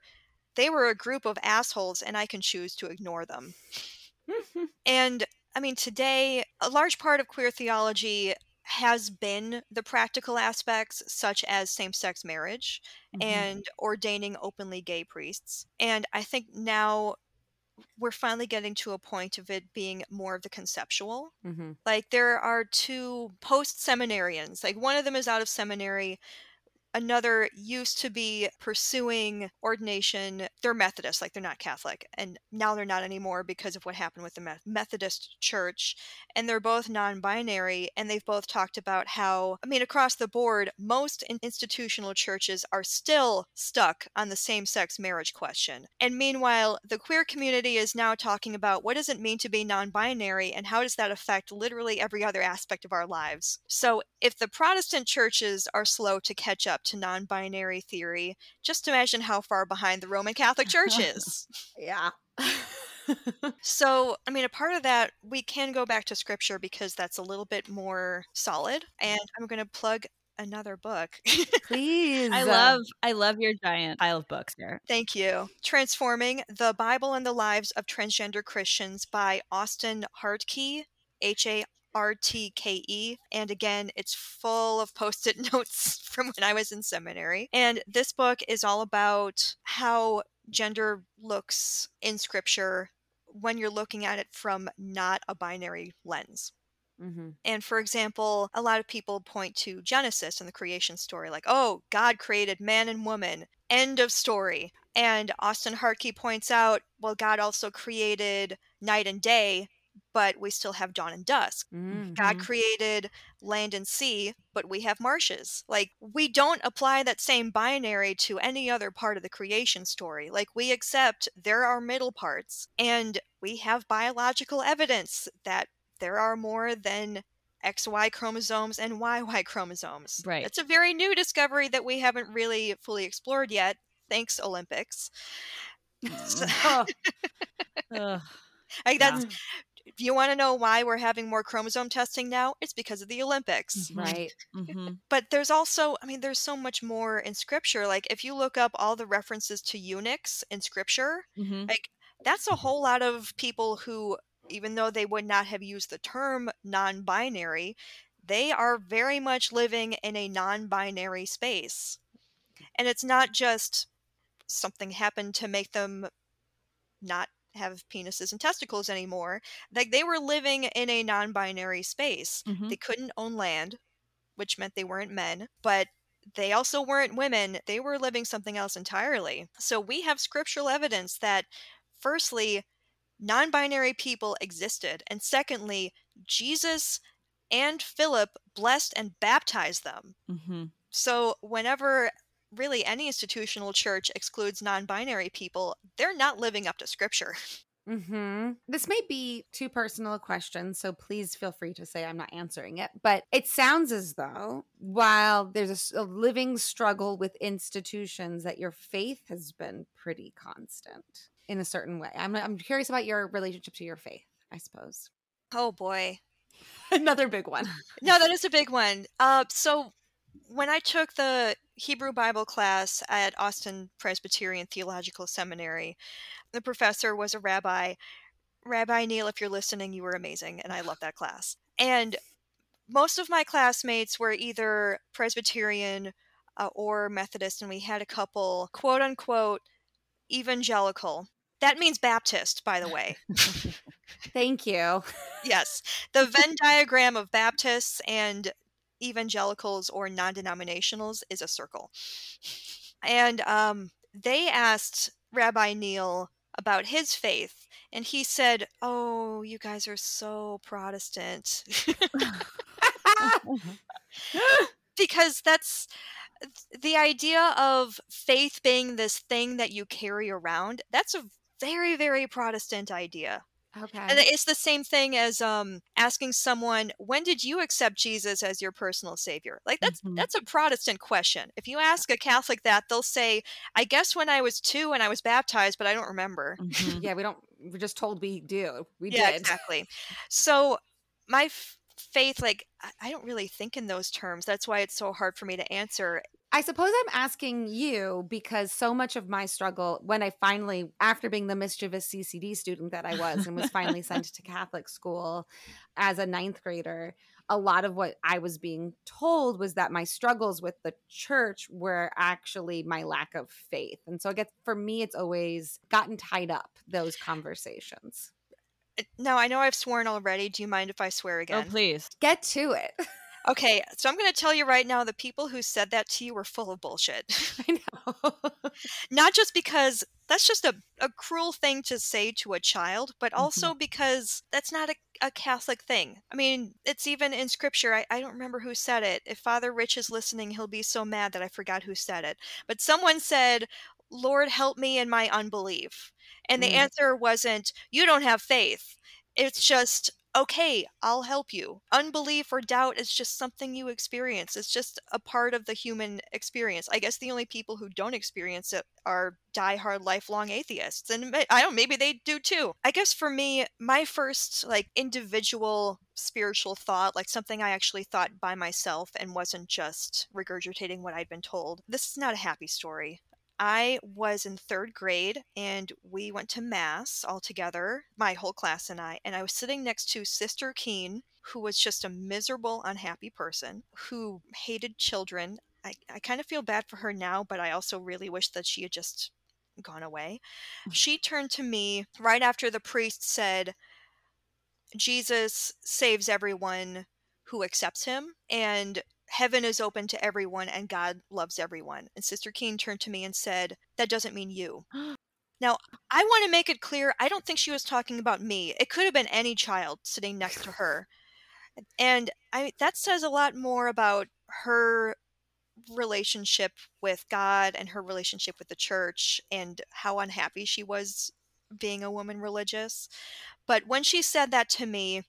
they were a group of assholes and I can choose to ignore them. *laughs* And I mean, today, a large part of queer theology has been the practical aspects, such as same sex marriage Mhm. and ordaining openly gay priests. And I think now we're finally getting to a point of it being more of the conceptual. Mhm. Like, there are two post seminarians, like, one of them is out of seminary. Another used to be pursuing ordination. They're Methodist, like they're not Catholic. And now they're not anymore because of what happened with the Methodist Church. And they're both non binary. And they've both talked about how, I mean, across the board, most institutional churches are still stuck on the same sex marriage question. And meanwhile, the queer community is now talking about what does it mean to be non binary and how does that affect literally every other aspect of our lives. So if the Protestant churches are slow to catch up to non binary theory, just imagine how far behind the Roman Catholic Church *laughs* is. Yeah. *laughs* So, I mean, a part of that, we can go back to scripture because that's a little bit more solid. And I'm going to plug another book. *laughs* Please. I love I love your giant pile of books here. Thank you. Transforming the Bible and the Lives of Transgender Christians by Austin Hartke, H A R T K E. And again, it's full of post it *laughs* notes from when I was in seminary. And this book is all about how gender looks in scripture when you're looking at it from not a binary lens. hmm And for example, a lot of people point to Genesis and the creation story, like, oh, God created man and woman, end of story. And Austin Hartke points out, well, God also created night and day, but we still have dawn and dusk. Mm. God created land and sea, but we have marshes. Like, we don't apply that same binary to any other part of the creation story. Like, we accept there are middle parts, and we have biological evidence that there are more than XY chromosomes and YY chromosomes. Right. It's a very new discovery that we haven't really fully explored yet. Thanks, Olympics. Oh, *laughs* Ugh. *laughs* like, Yeah. If you want to know why we're having more chromosome testing now, it's because of the Olympics. Mhm. right. Mhm. *laughs* but there's also i mean there's so much more in scripture like if you look up all the references to eunuchs in scripture Mhm. like that's a whole lot of people who even though they would not have used the term non-binary they are very much living in a non-binary space and it's not just something happened to make them not have penises and testicles anymore like they were living in a non-binary space Mhm. they couldn't own land which meant they weren't men, but they also weren't women. They were living something else entirely. So we have scriptural evidence that, firstly, non binary people existed, and secondly, Jesus and Philip blessed and baptized them. Mhm. So whenever really any institutional church excludes non binary people, they're not living up to scripture. *laughs* hmm This may be too personal a question, so please feel free to say I'm not answering it. But it sounds as though while there's a living struggle with institutions, that your faith has been pretty constant in a certain way. I'm I'm curious about your relationship to your faith. I suppose Oh boy. *laughs* another big one. No, that is a big one. Uh, so when I took the Hebrew Bible class at Austin Presbyterian Theological Seminary, the professor was a rabbi. Rabbi Neil, if you're listening, you were amazing, and I love that class. And most of my classmates were either Presbyterian uh, or Methodist, and we had a couple quote unquote evangelical. That means Baptist, by the way. *laughs* Thank you. Yes, the Venn diagram of Baptists and evangelicals or non denominationals is a circle. And um, they asked Rabbi Neil about his faith, and he said, Oh, you guys are so Protestant. *laughs* because that's the idea of faith being this thing that you carry around. That's a very, very Protestant idea. Okay. And it's the same thing as um asking someone, when did you accept Jesus as your personal savior? Like that's Mhm. that's a Protestant question. If you ask a Catholic that, they'll say, I guess when I was two and I was baptized, but I don't remember. Mhm. *laughs* yeah, we don't. We're just told we do. We yeah, did. exactly. So my f- faith, like I- don't really think in those terms. That's why it's so hard for me to answer. I suppose I'm asking you because so much of my struggle, when I finally, after being the mischievous CCD student that I was and was finally *laughs* sent to Catholic school as a ninth grader, a lot of what I was being told was that my struggles with the church were actually my lack of faith. And so I guess for me, it's always gotten tied up, those conversations. Now I know I've sworn already. Do you mind if I swear again? Oh, again? please. Get to it. *laughs* Okay, so I'm going to tell you right now the people who said that to you were full of bullshit. *laughs* I know. *laughs* *laughs* Not just because that's just a, a cruel thing to say to a child, but also because that's not a, a Catholic thing. I mean, it's even in scripture. I, I don't remember who said it. If Father Rich is listening, he'll be so mad that I forgot who said it. But someone said, Lord, help me in my unbelief. And the Mm. answer wasn't, you don't have faith. It's just, okay, I'll help you. Unbelief or doubt is just something you experience. It's just a part of the human experience. I guess the only people who don't experience it are diehard lifelong atheists. And I don't maybe they do too. I guess for me, my first like individual spiritual thought, like something I actually thought by myself and wasn't just regurgitating what I'd been told. This is not a happy story. I was in third grade and we went to Mass all together, my whole class and I, and I was sitting next to Sister Keen, who was just a miserable, unhappy person who hated children. I, I kind of feel bad for her now, but I also really wish that she had just gone away. Mm. She turned to me right after the priest said, Jesus saves everyone who accepts him, and heaven is open to everyone, and God loves everyone. And Sister Keen turned to me and said, That doesn't mean you. *gasps* Now, I want to make it clear I don't think she was talking about me. It could have been any child sitting next to her. And I that says a lot more about her relationship with God and her relationship with the church and how unhappy she was being a woman religious. But when she said that to me,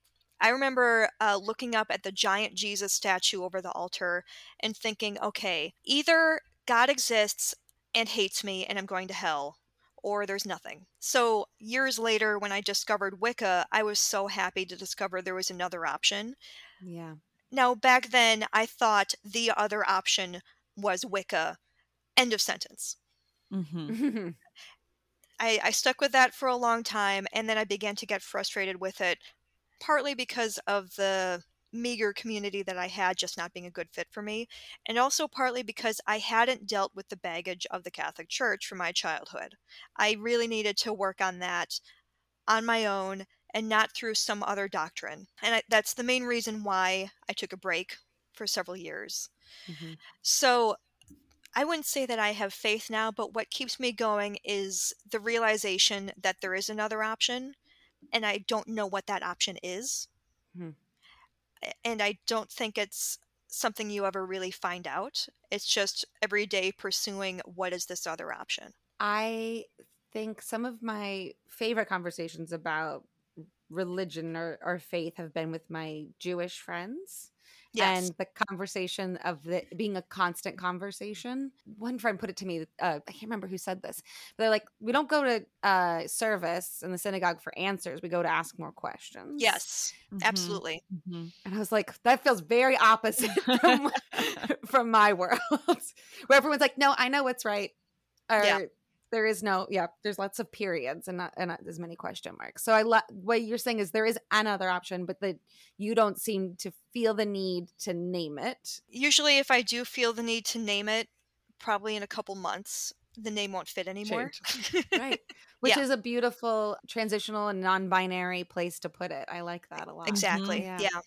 I remember uh, looking up at the giant Jesus statue over the altar and thinking, okay, either God exists and hates me and I'm going to hell, or there's nothing. So, years later, when I discovered Wicca, I was so happy to discover there was another option. Yeah. Now, back then, I thought the other option was Wicca. End of sentence. Mm-hmm. *laughs* I, I stuck with that for a long time, and then I began to get frustrated with it, partly because of the meager community that I had just not being a good fit for me, and also partly because I hadn't dealt with the baggage of the Catholic Church from my childhood. I really needed to work on that on my own and not through some other doctrine. And I, that's the main reason why I took a break for several years. Mhm. So I wouldn't say that I have faith now, but what keeps me going is the realization that there is another option, and I don't know what that option is. Hmm. And I don't think it's something you ever really find out. It's just every day pursuing what is this other option. I think some of my favorite conversations about religion or, or faith have been with my Jewish friends. Yes. And the conversation of the being a constant conversation. One friend put it to me. Uh, I can't remember who said this. But they're like, we don't go to uh, service in the synagogue for answers. We go to ask more questions. yes, Mhm. absolutely. Mhm. *laughs* And I was like, that feels very opposite *laughs* from, *laughs* from my world, where everyone's like, no, I know what's right. Or Yeah. There is no, yeah, there's lots of periods and not, and not as many question marks. So I love what you're saying is there is another option, but that you don't seem to feel the need to name it. Usually, if I do feel the need to name it, probably in a couple months, the name won't fit anymore. *laughs* Right. Which Yeah. is a beautiful transitional and non binary place to put it. I like that a lot. exactly. Mm-hmm. Yeah. yeah.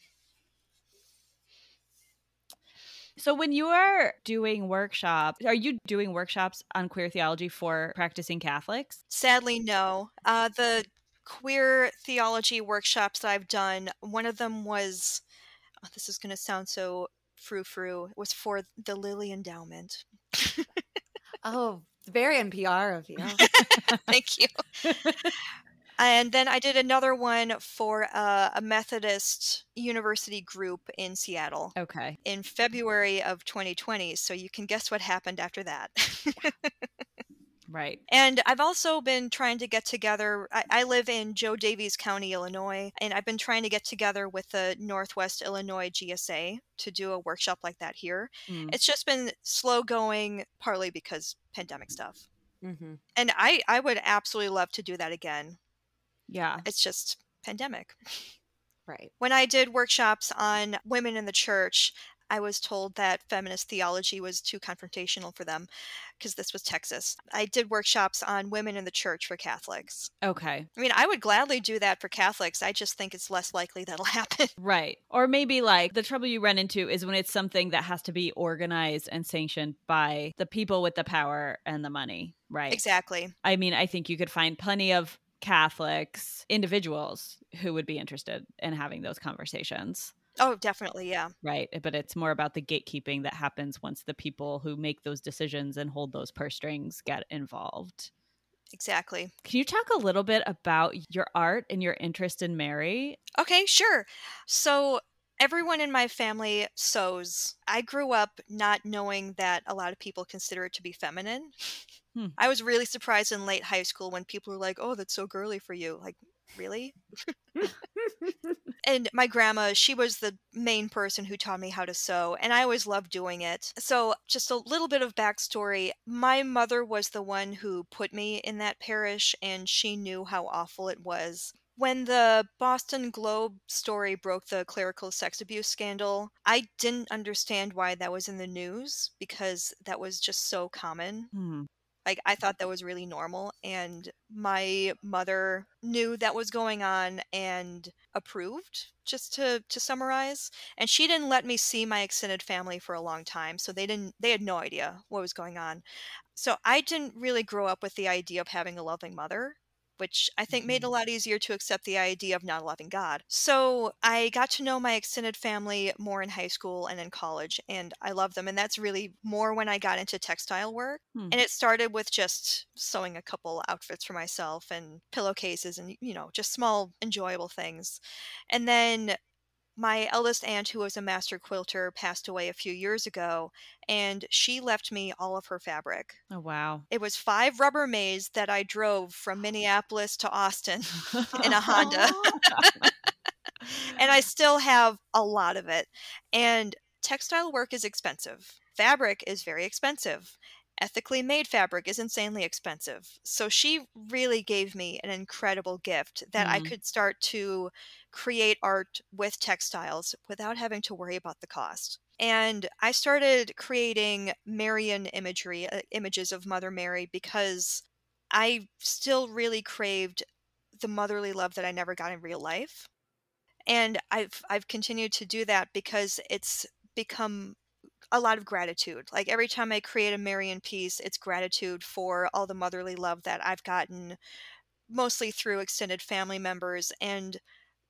So when you are doing workshops, are you doing workshops on queer theology for practicing Catholics? Sadly, no. Uh, the queer theology workshops that I've done, one of them was, oh, this is going to sound so frou frou, was for the Lilly Endowment. Oh, very NPR of you. *laughs* Thank you. *laughs* and then I did another one for uh, a Methodist university group in Seattle Okay. in February of 2020. So you can guess what happened after that. *laughs* Right. And I've also been trying to get together. I, I live in Jo Daviess County, Illinois, and I've been trying to get together with the Northwest Illinois GSA to do a workshop like that here. Mm. It's just been slow going, partly because pandemic stuff. hmm And I, I would absolutely love to do that again. Yeah. It's just pandemic. Right. When I did workshops on women in the church, I was told that feminist theology was too confrontational for them because this was Texas. I did workshops on women in the church for Catholics. Okay. I mean, I would gladly do that for Catholics. I just think it's less likely that'll *laughs* happen. Right. Or maybe like the trouble you run into is when it's something that has to be organized and sanctioned by the people with the power and the money. Right. Exactly. I mean, I think you could find plenty of Catholics, individuals who would be interested in having those conversations. Oh, definitely. Yeah. Right. But it's more about the gatekeeping that happens once the people who make those decisions and hold those purse strings get involved. Exactly. Can you talk a little bit about your art and your interest in Mary? Okay, sure. So, everyone in my family sews. I grew up not knowing that a lot of people consider it to be feminine. Hmm. I was really surprised in late high school when people were like, oh, that's so girly for you. Like, really? *laughs* and my grandma, she was the main person who taught me how to sew, and I always loved doing it. So, just a little bit of backstory my mother was the one who put me in that parish, and she knew how awful it was. When the Boston Globe story broke the clerical sex abuse scandal, I didn't understand why that was in the news because that was just so common. Hmm. Like I thought that was really normal and my mother knew that was going on and approved just to to summarize and she didn't let me see my extended family for a long time so they didn't they had no idea what was going on so i didn't really grow up with the idea of having a loving mother which I think made it a Mhm. lot easier to accept the idea of not loving God. So I got to know my extended family more in high school and in college, and I love them. And that's really more when I got into textile work. Hmm. And it started with just sewing a couple outfits for myself and pillowcases and, you know, just small, enjoyable things. And then my eldest aunt, who was a master quilter, passed away a few years ago, and she left me all of her fabric. Oh wow. It was five Rubbermaids that I drove from Minneapolis to Austin *laughs* in a Honda. *laughs* *laughs* and I still have a lot of it. And textile work is expensive. Fabric is very expensive. Ethically made fabric is insanely expensive. So she really gave me an incredible gift that I Mm. could start to create art with textiles without having to worry about the cost. And I started creating Marian imagery, uh, images of Mother Mary, because I still really craved the motherly love that I never got in real life and I've I've continued to do that because it's become a lot of gratitude. Like every time I create a Marian piece, it's gratitude for all the motherly love that I've gotten, mostly through extended family members and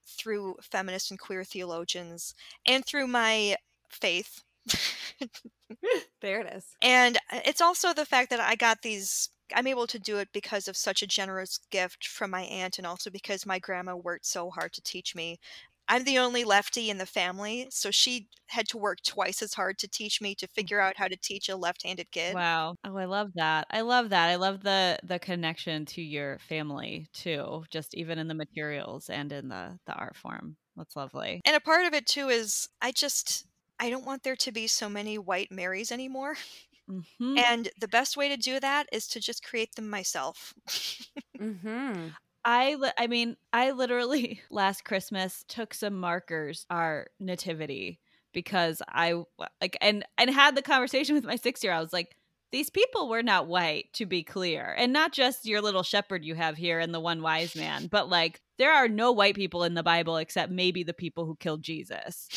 through feminist and queer theologians and through my faith. *laughs* *laughs* there it is. And uh, it's also the fact that I got these. I'm able to do it because of such a generous gift from my aunt, and also because my grandma worked so hard to teach me. I'm the only lefty in the family, so she had to work twice as hard to teach me to figure out how to teach a left-handed kid. Wow. Oh, I love that. I love that. I love the the connection to your family too, just even in the materials and in the the art form. That's lovely. And a part of it too is I just I don't want there to be so many white Marys anymore. hmm And the best way to do that is to just create them myself. *laughs* Mm-hmm. I li- I mean, I literally *laughs* last Christmas took some markers our nativity because I like and and had the conversation with my 6-year I was like these people were not white to be clear and not just your little shepherd you have here and the one wise man but like there are no white people in the bible except maybe the people who killed Jesus.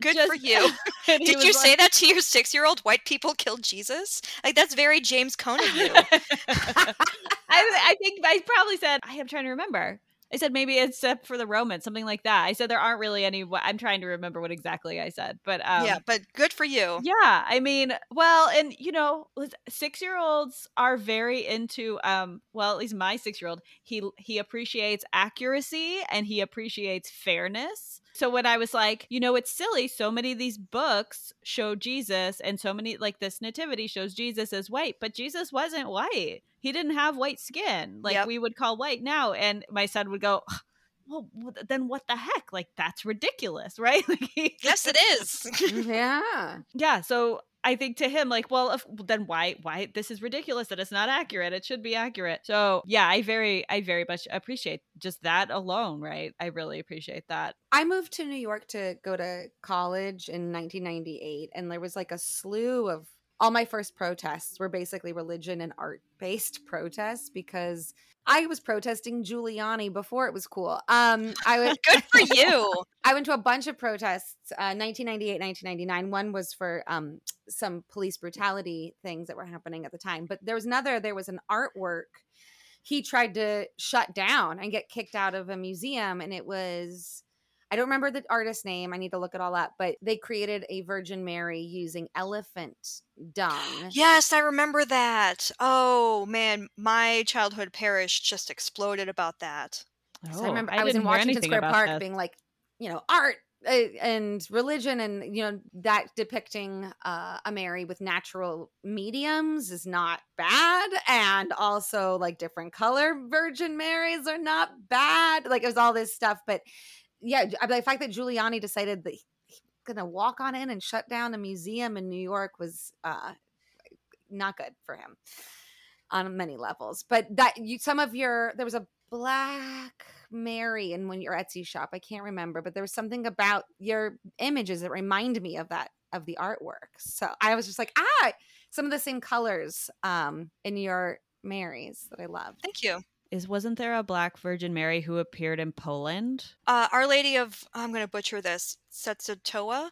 Good Just- for you. *laughs* Did you like- say that to your six year old? White people killed Jesus? Like, that's very James Conan you. *laughs* I, I think I probably said I am trying to remember. I said maybe except for the Romans, something like that. I said there aren't really any. I'm trying to remember what exactly I said, but um, yeah, but good for you. yeah. I mean, well, and you know, six year olds are very into. Um, well, at least my six year old, he he appreciates accuracy and he appreciates fairness. So when I was like, you know, it's silly. So many of these books show Jesus, and so many like this nativity shows Jesus as white, but Jesus wasn't white. He didn't have white skin like Yep. we would call white now. And my son would go, well, then what the heck? Like that's ridiculous, *laughs* right? Like he, Yes, it is. *laughs* Yeah. yeah. So I think to him, like, well, if, then why, why this is ridiculous that it's not accurate. It should be accurate. So yeah, I very, I very much appreciate just that alone, right? I really appreciate that. I moved to New York to go to college in 1998, and there was like a slew of all my first protests were basically religion and art based protests because I was protesting Giuliani before it was cool. Um, I was *laughs* good for you. *laughs* I went to a bunch of protests, uh, 1998, 1999. One was for um, some police brutality things that were happening at the time. But there was another, there was an artwork he tried to shut down and get kicked out of a museum. And it was, I don't remember the artist's name. I need to look it all up. But they created a Virgin Mary using elephant dung. *gasps* Yes, I remember that. Oh, man, my childhood parish just exploded about that. So I remember I, was Oh, didn't in Washington anything Square about Park this. being like, you know, art uh, and religion and, you know, that depicting uh, a Mary with natural mediums is not bad. And also, like, different color Virgin Marys are not bad. Like, it was all this stuff. But yeah, I- the fact that Giuliani decided that he's going to walk on in and shut down a museum in New York was uh, not good for him on many levels. But that you, some of your, there was a black Mary in when your Etsy shop. I can't remember, but there was something about your images that remind me of that of the artwork. So I was just like, ah, some of the same colors um, in your Marys that I love. Thank you. Is wasn't there a Black Virgin Mary who appeared in Poland? Uh, Our Lady of I'm going to butcher this. Setsutoa.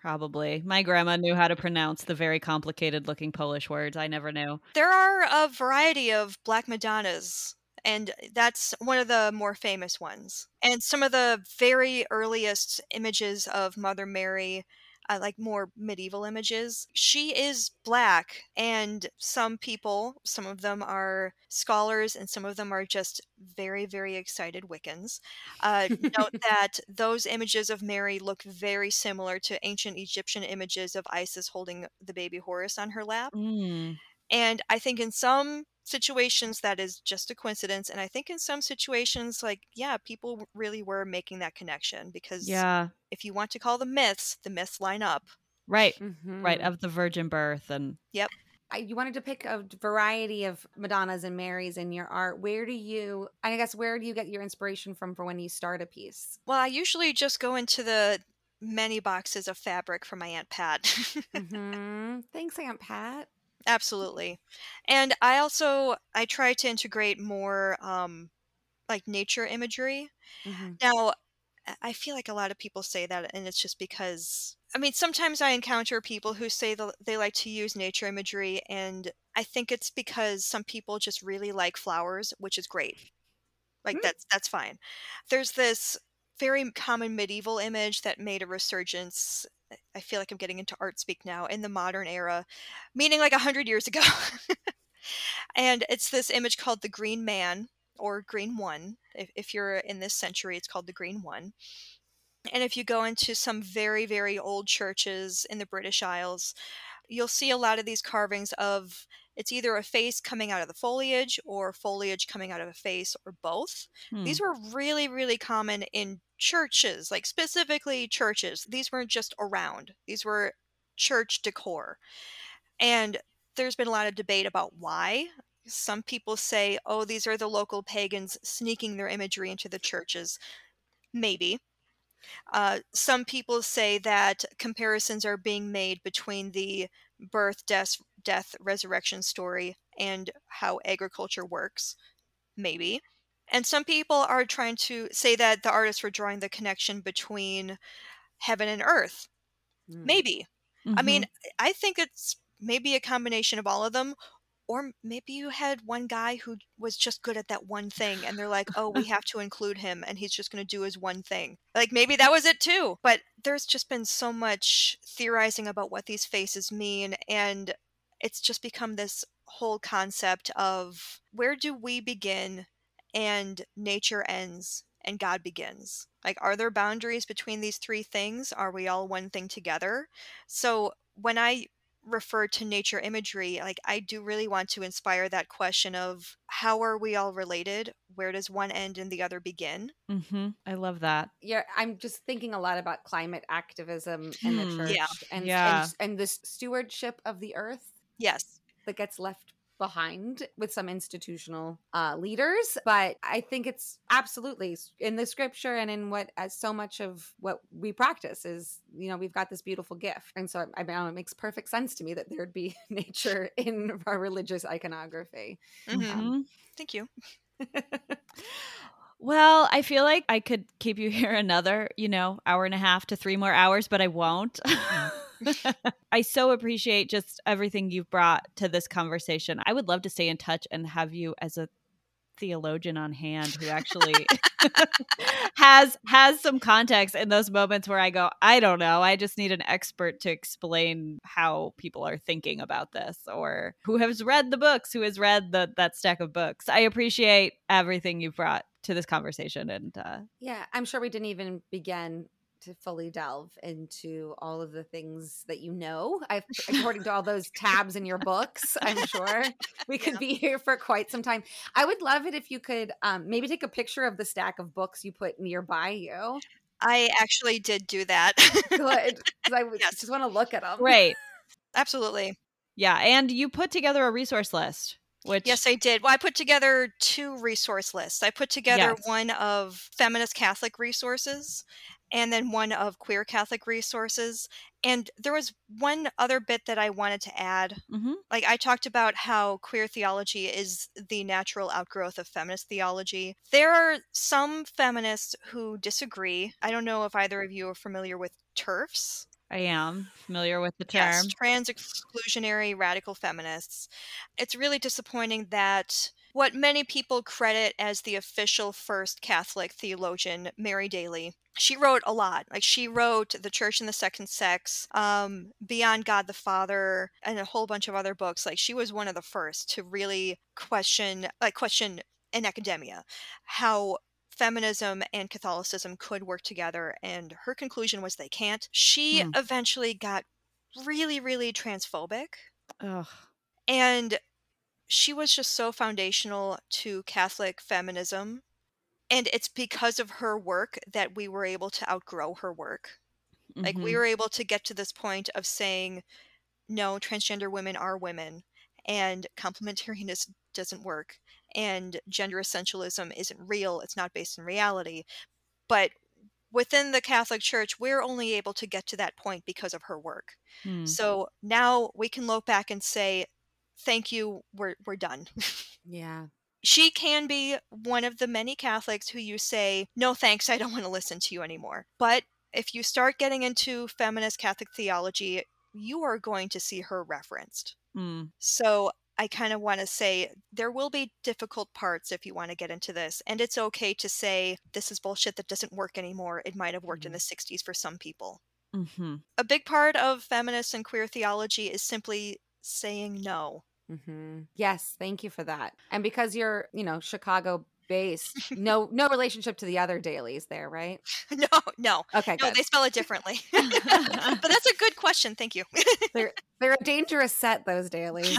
Probably. My grandma knew how to pronounce the very complicated looking Polish words. I never knew. There are a variety of Black Madonnas, and that's one of the more famous ones. And some of the very earliest images of Mother Mary, uh, like more medieval images, she is black. And some people, some of them are scholars, and some of them are just very, very excited Wiccans, uh, note *laughs* that those images of Mary look very similar to ancient Egyptian images of Isis holding the baby Horus on her lap. Mm. And I think in some situations that is just a coincidence. And I think in some situations, like, yeah, people really were making that connection because Yeah. if you want to call the myths, the myths line up. Right. Mhm. Right. Of the virgin birth and yep I, you wanted to pick a variety of Madonnas and Marys in your art. Where do you, I guess, where do you get your inspiration from for when you start a piece? Well, I usually just go into the many boxes of fabric from my Aunt Pat. *laughs* hmm Thanks, Aunt Pat. Absolutely. And I also I try to integrate more um like nature imagery. Mhm. Now, I- feel like a lot of people say that, and it's just because I mean, sometimes I encounter people who say that they like to use nature imagery, and I think it's because some people just really like flowers, which is great. Like Mm. that's that's fine. There's this very common medieval image that made a resurgence. I- feel like I'm getting into art speak now in the modern era, meaning like a hundred years ago. *laughs* and it's this image called the Green Man or Green One. If, if you're in this century, it's called the Green One. And if you go into some very, very old churches in the British Isles, you'll see a lot of these carvings of it's either a face coming out of the foliage or foliage coming out of a face or both. Hmm. These were really, really common in churches, like specifically churches. These weren't just around, these were church decor. And there's been a lot of debate about why. Some people say, oh, these are the local pagans sneaking their imagery into the churches. Maybe. Uh, some people say that comparisons are being made between the birth, death, death, resurrection story and how agriculture works. Maybe. And some people are trying to say that the artists were drawing the connection between heaven and earth. Mm. Maybe. I mean. I think it's maybe a combination of all of them. Or maybe you had one guy who was just good at that one thing, and they're like, oh, we have to include him, and he's just going to do his one thing. Like, maybe that was it too. But there's just been so much theorizing about what these faces mean, and it's just become this whole concept of where do we begin and nature ends and God begins? Like, are there boundaries between these three things? Are we all one thing together? So, when I refer to nature imagery, like, I do really want to inspire that question of how are we all related? Where does one end and the other begin? Mm-hmm. I love that. yeah, I'm just thinking a lot about climate activism in the Hmm. church Yeah. and, Yeah. and and this stewardship of the earth Yes. that gets left behind with some institutional uh, leaders but i think it's absolutely in the scripture and in what as so much of what we practice is you know we've got this beautiful gift and so i mean it makes perfect sense to me that there'd be *laughs* nature in *laughs* our religious iconography hmm Mhm. Thank you. *laughs* Well, I feel like I could keep you here another, you know, hour and a half to three more hours, but I won't. *laughs* I so appreciate just everything you've brought to this conversation. I would love to stay in touch and have you as a theologian on hand who actually *laughs* has has some context in those moments where I go, I don't know, I just need an expert to explain how people are thinking about this or who has read the books, who has read the that stack of books. I appreciate everything you've brought to this conversation and uh yeah i'm sure we didn't even begin to fully delve into all of the things that you know I've, *laughs* according to all those tabs in your books i'm sure we could Yeah. be here for quite some time i would love it if you could um, maybe take a picture of the stack of books you put nearby you I actually did do that. good 'cause i *laughs* Yes. just want to look at them Right. Absolutely. Yeah. And you put together a resource list, which Yes, I did. Well, I put together two resource lists. I put together Yes. one of feminist Catholic resources and then one of Queer Catholic Resources. And there was one other bit that I wanted to add. Mm-hmm. Like, I talked about how queer theology is the natural outgrowth of feminist theology. There are some feminists who disagree. I don't know if either of you are familiar with TERFs. I am familiar with the term. Yes, trans exclusionary radical feminists. It's really disappointing that what many people credit as the official first Catholic theologian, Mary Daly, she wrote a lot. Like she wrote The Church and the Second Sex, um, Beyond God the Father, and a whole bunch of other books. Like she was one of the first to really question, like question in academia, how feminism and Catholicism could work together. And her conclusion was they can't. She Hmm. eventually got really, really transphobic. Ugh. And she was just so foundational to Catholic feminism. And it's because of her work that we were able to outgrow her work. Like, we Mhm. were able to get to this point of saying, no, transgender women are women, and complementarianism doesn't work, and gender essentialism isn't real, it's not based in reality. But within the Catholic Church, we're only able to get to that point because of her work. Hmm. So now we can look back and say, thank you, we're, we're done. *laughs* Yeah. she can be one of the many Catholics who you say, no thanks, I don't want to listen to you anymore. But if you start getting into feminist Catholic theology, you are going to see her referenced. Hmm. So I kind of want to say there will be difficult parts if you want to get into this. And it's okay to say, this is bullshit that doesn't work anymore. It might have worked in the 60s for some people. Mm-hmm. A big part of feminist and queer theology is simply saying no. Hmm Yes, thank you for that. And because you're, you know, Chicago based, *laughs* no no relationship to the other Daleys there, right? *laughs* no, no. Okay, No, good. they spell it differently. *laughs* but that's a good question. Thank you. they're they're a dangerous set those Daleys.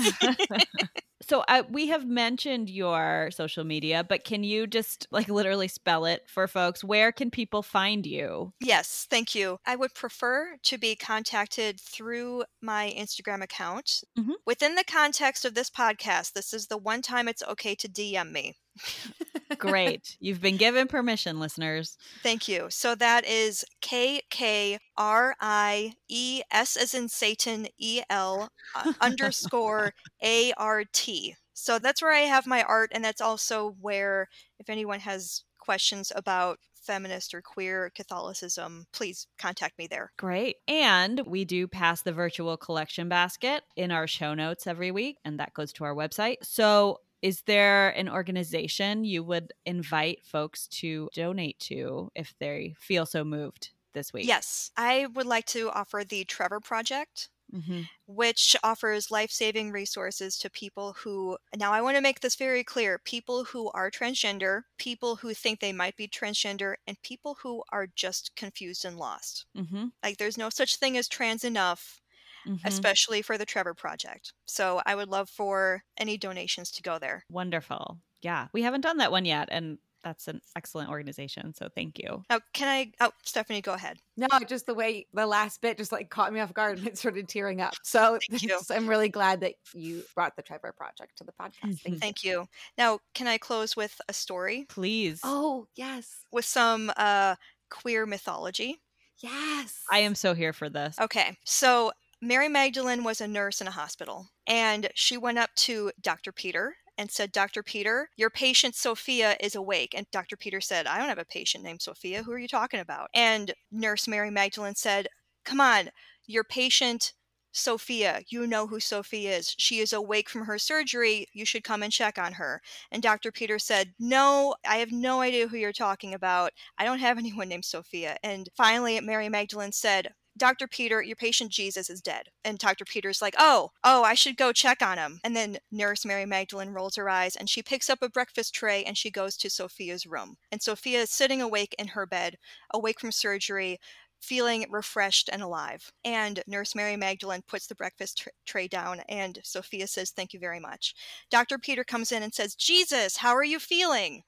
So uh, we have mentioned your social media, but can you just like literally spell it for folks? Where can people find you? Yes, thank you. I would prefer to be contacted through my Instagram account. Mhm. Within the context of this podcast, this is the one time it's okay to DM me. *laughs* Great. You've been given permission, listeners. Thank you. So that is K K R I E S as in Satan E L uh, underscore A R T. So that's where I have my art, and that's also where, if anyone has questions about feminist or queer Catholicism, please contact me there. Great. And we do pass the virtual collection basket in our show notes every week, and that goes to our website. So, is there an organization you would invite folks to donate to if they feel so moved this week? Yes, I would like to offer the Trevor Project. hmm which offers life saving resources to people who, now I want to make this very clear people who are transgender, people who think they might be transgender, and people who are just confused and lost. hmm Like, there's no such thing as trans enough, hmm especially for the Trevor Project. So, I would love for any donations to go there. Wonderful. Yeah. We haven't done that one yet. And that's an excellent organization. So, thank you. Now, can I? Oh, Stephanie, go ahead. No, just the way the last bit just like caught me off guard and it started tearing up. So Thank you. I'm really glad that you brought the Trevor Project to the podcast. Thank you. Thank you. Now, can I close with a story Please. Oh, yes. with some uh, queer mythology? Yes. I am so here for this. Okay, so Mary Magdalene was a nurse in a hospital, and she went up to Dr. Peter and said, Dr. Peter, your patient Sophia is awake. And Dr. Peter said, I don't have a patient named Sophia. Who are you talking about? And Nurse Mary Magdalene said, Come on, your patient Sophia, you know who Sophia is. She is awake from her surgery. You should come and check on her. And Dr. Peter said, No, I have no idea who you're talking about. I don't have *laughs* anyone named Sophia. And finally, Mary Magdalene said, Dr. Peter, your patient Jesus is dead. And Dr. Peter's like, oh, oh, I should go check on him. And then Nurse Mary Magdalene rolls her eyes and she picks up a breakfast tray and she goes to Sophia's room. And Sophia is sitting awake in her bed, awake from surgery, feeling refreshed and alive. And Nurse Mary Magdalene puts the breakfast tr- tray down and Sophia says, thank you very much. Dr. Peter comes in and says, Jesus, how are you feeling?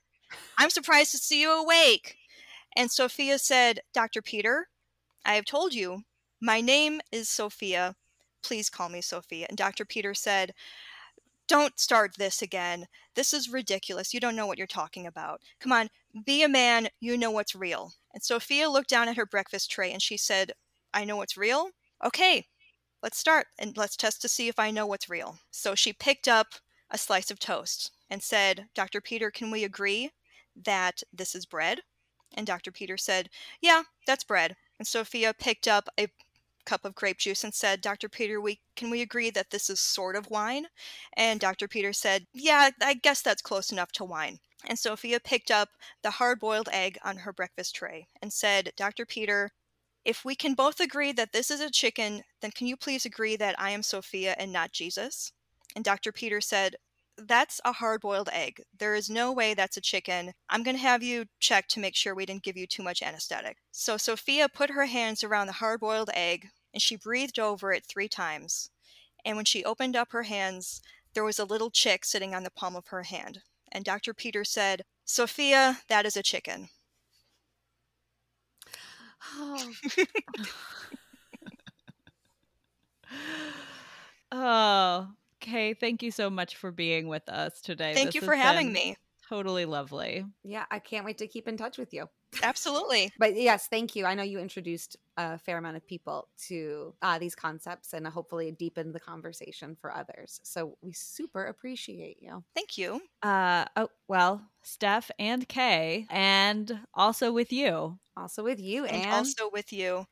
I'm surprised to see you awake. And Sophia said, Dr. Peter, I have told you, my name is Sophia. Please call me Sophia. And Dr. Peter said, Don't start this again. This is ridiculous. You don't know what you're talking about. Come on, be a man. You know what's real. And Sophia looked down at her breakfast tray and she said, I know what's real? Okay, let's start and let's test to see if I know what's real. So she picked up a slice of toast and said, Dr. Peter, can we agree that this is bread? And Dr. Peter said, Yeah, that's bread. And Sophia picked up a cup of grape juice and said, Dr. Peter, we can we agree that this is sort of wine? And Dr. Peter said, Yeah, I guess that's close enough to wine. And Sophia picked up the hard boiled egg on her breakfast tray and said, Dr. Peter, if we can both agree that this is a chicken, then can you please agree that I am Sophia and not Jesus? And Dr. Peter said, That's a hard boiled egg. There is no way that's a chicken. I'm going to have you check to make sure we didn't give you too much anesthetic. So Sophia put her hands around the hard boiled egg and she breathed over it three times. And when she opened up her hands, there was a little chick sitting on the palm of her hand. And Dr. Peter said, Sophia, that is a chicken. Oh. *laughs* oh, okay. Thank you so much for being with us today. Thank This you for having me. Totally lovely. yeah, I can't wait to keep in touch with you. Absolutely. But yes, thank you. I know you introduced a fair amount of people to uh, these concepts and hopefully deepened the conversation for others. So we super appreciate you. Thank you. Uh oh, well, Steph and Kay, and also with you. Also with you, And and also with you.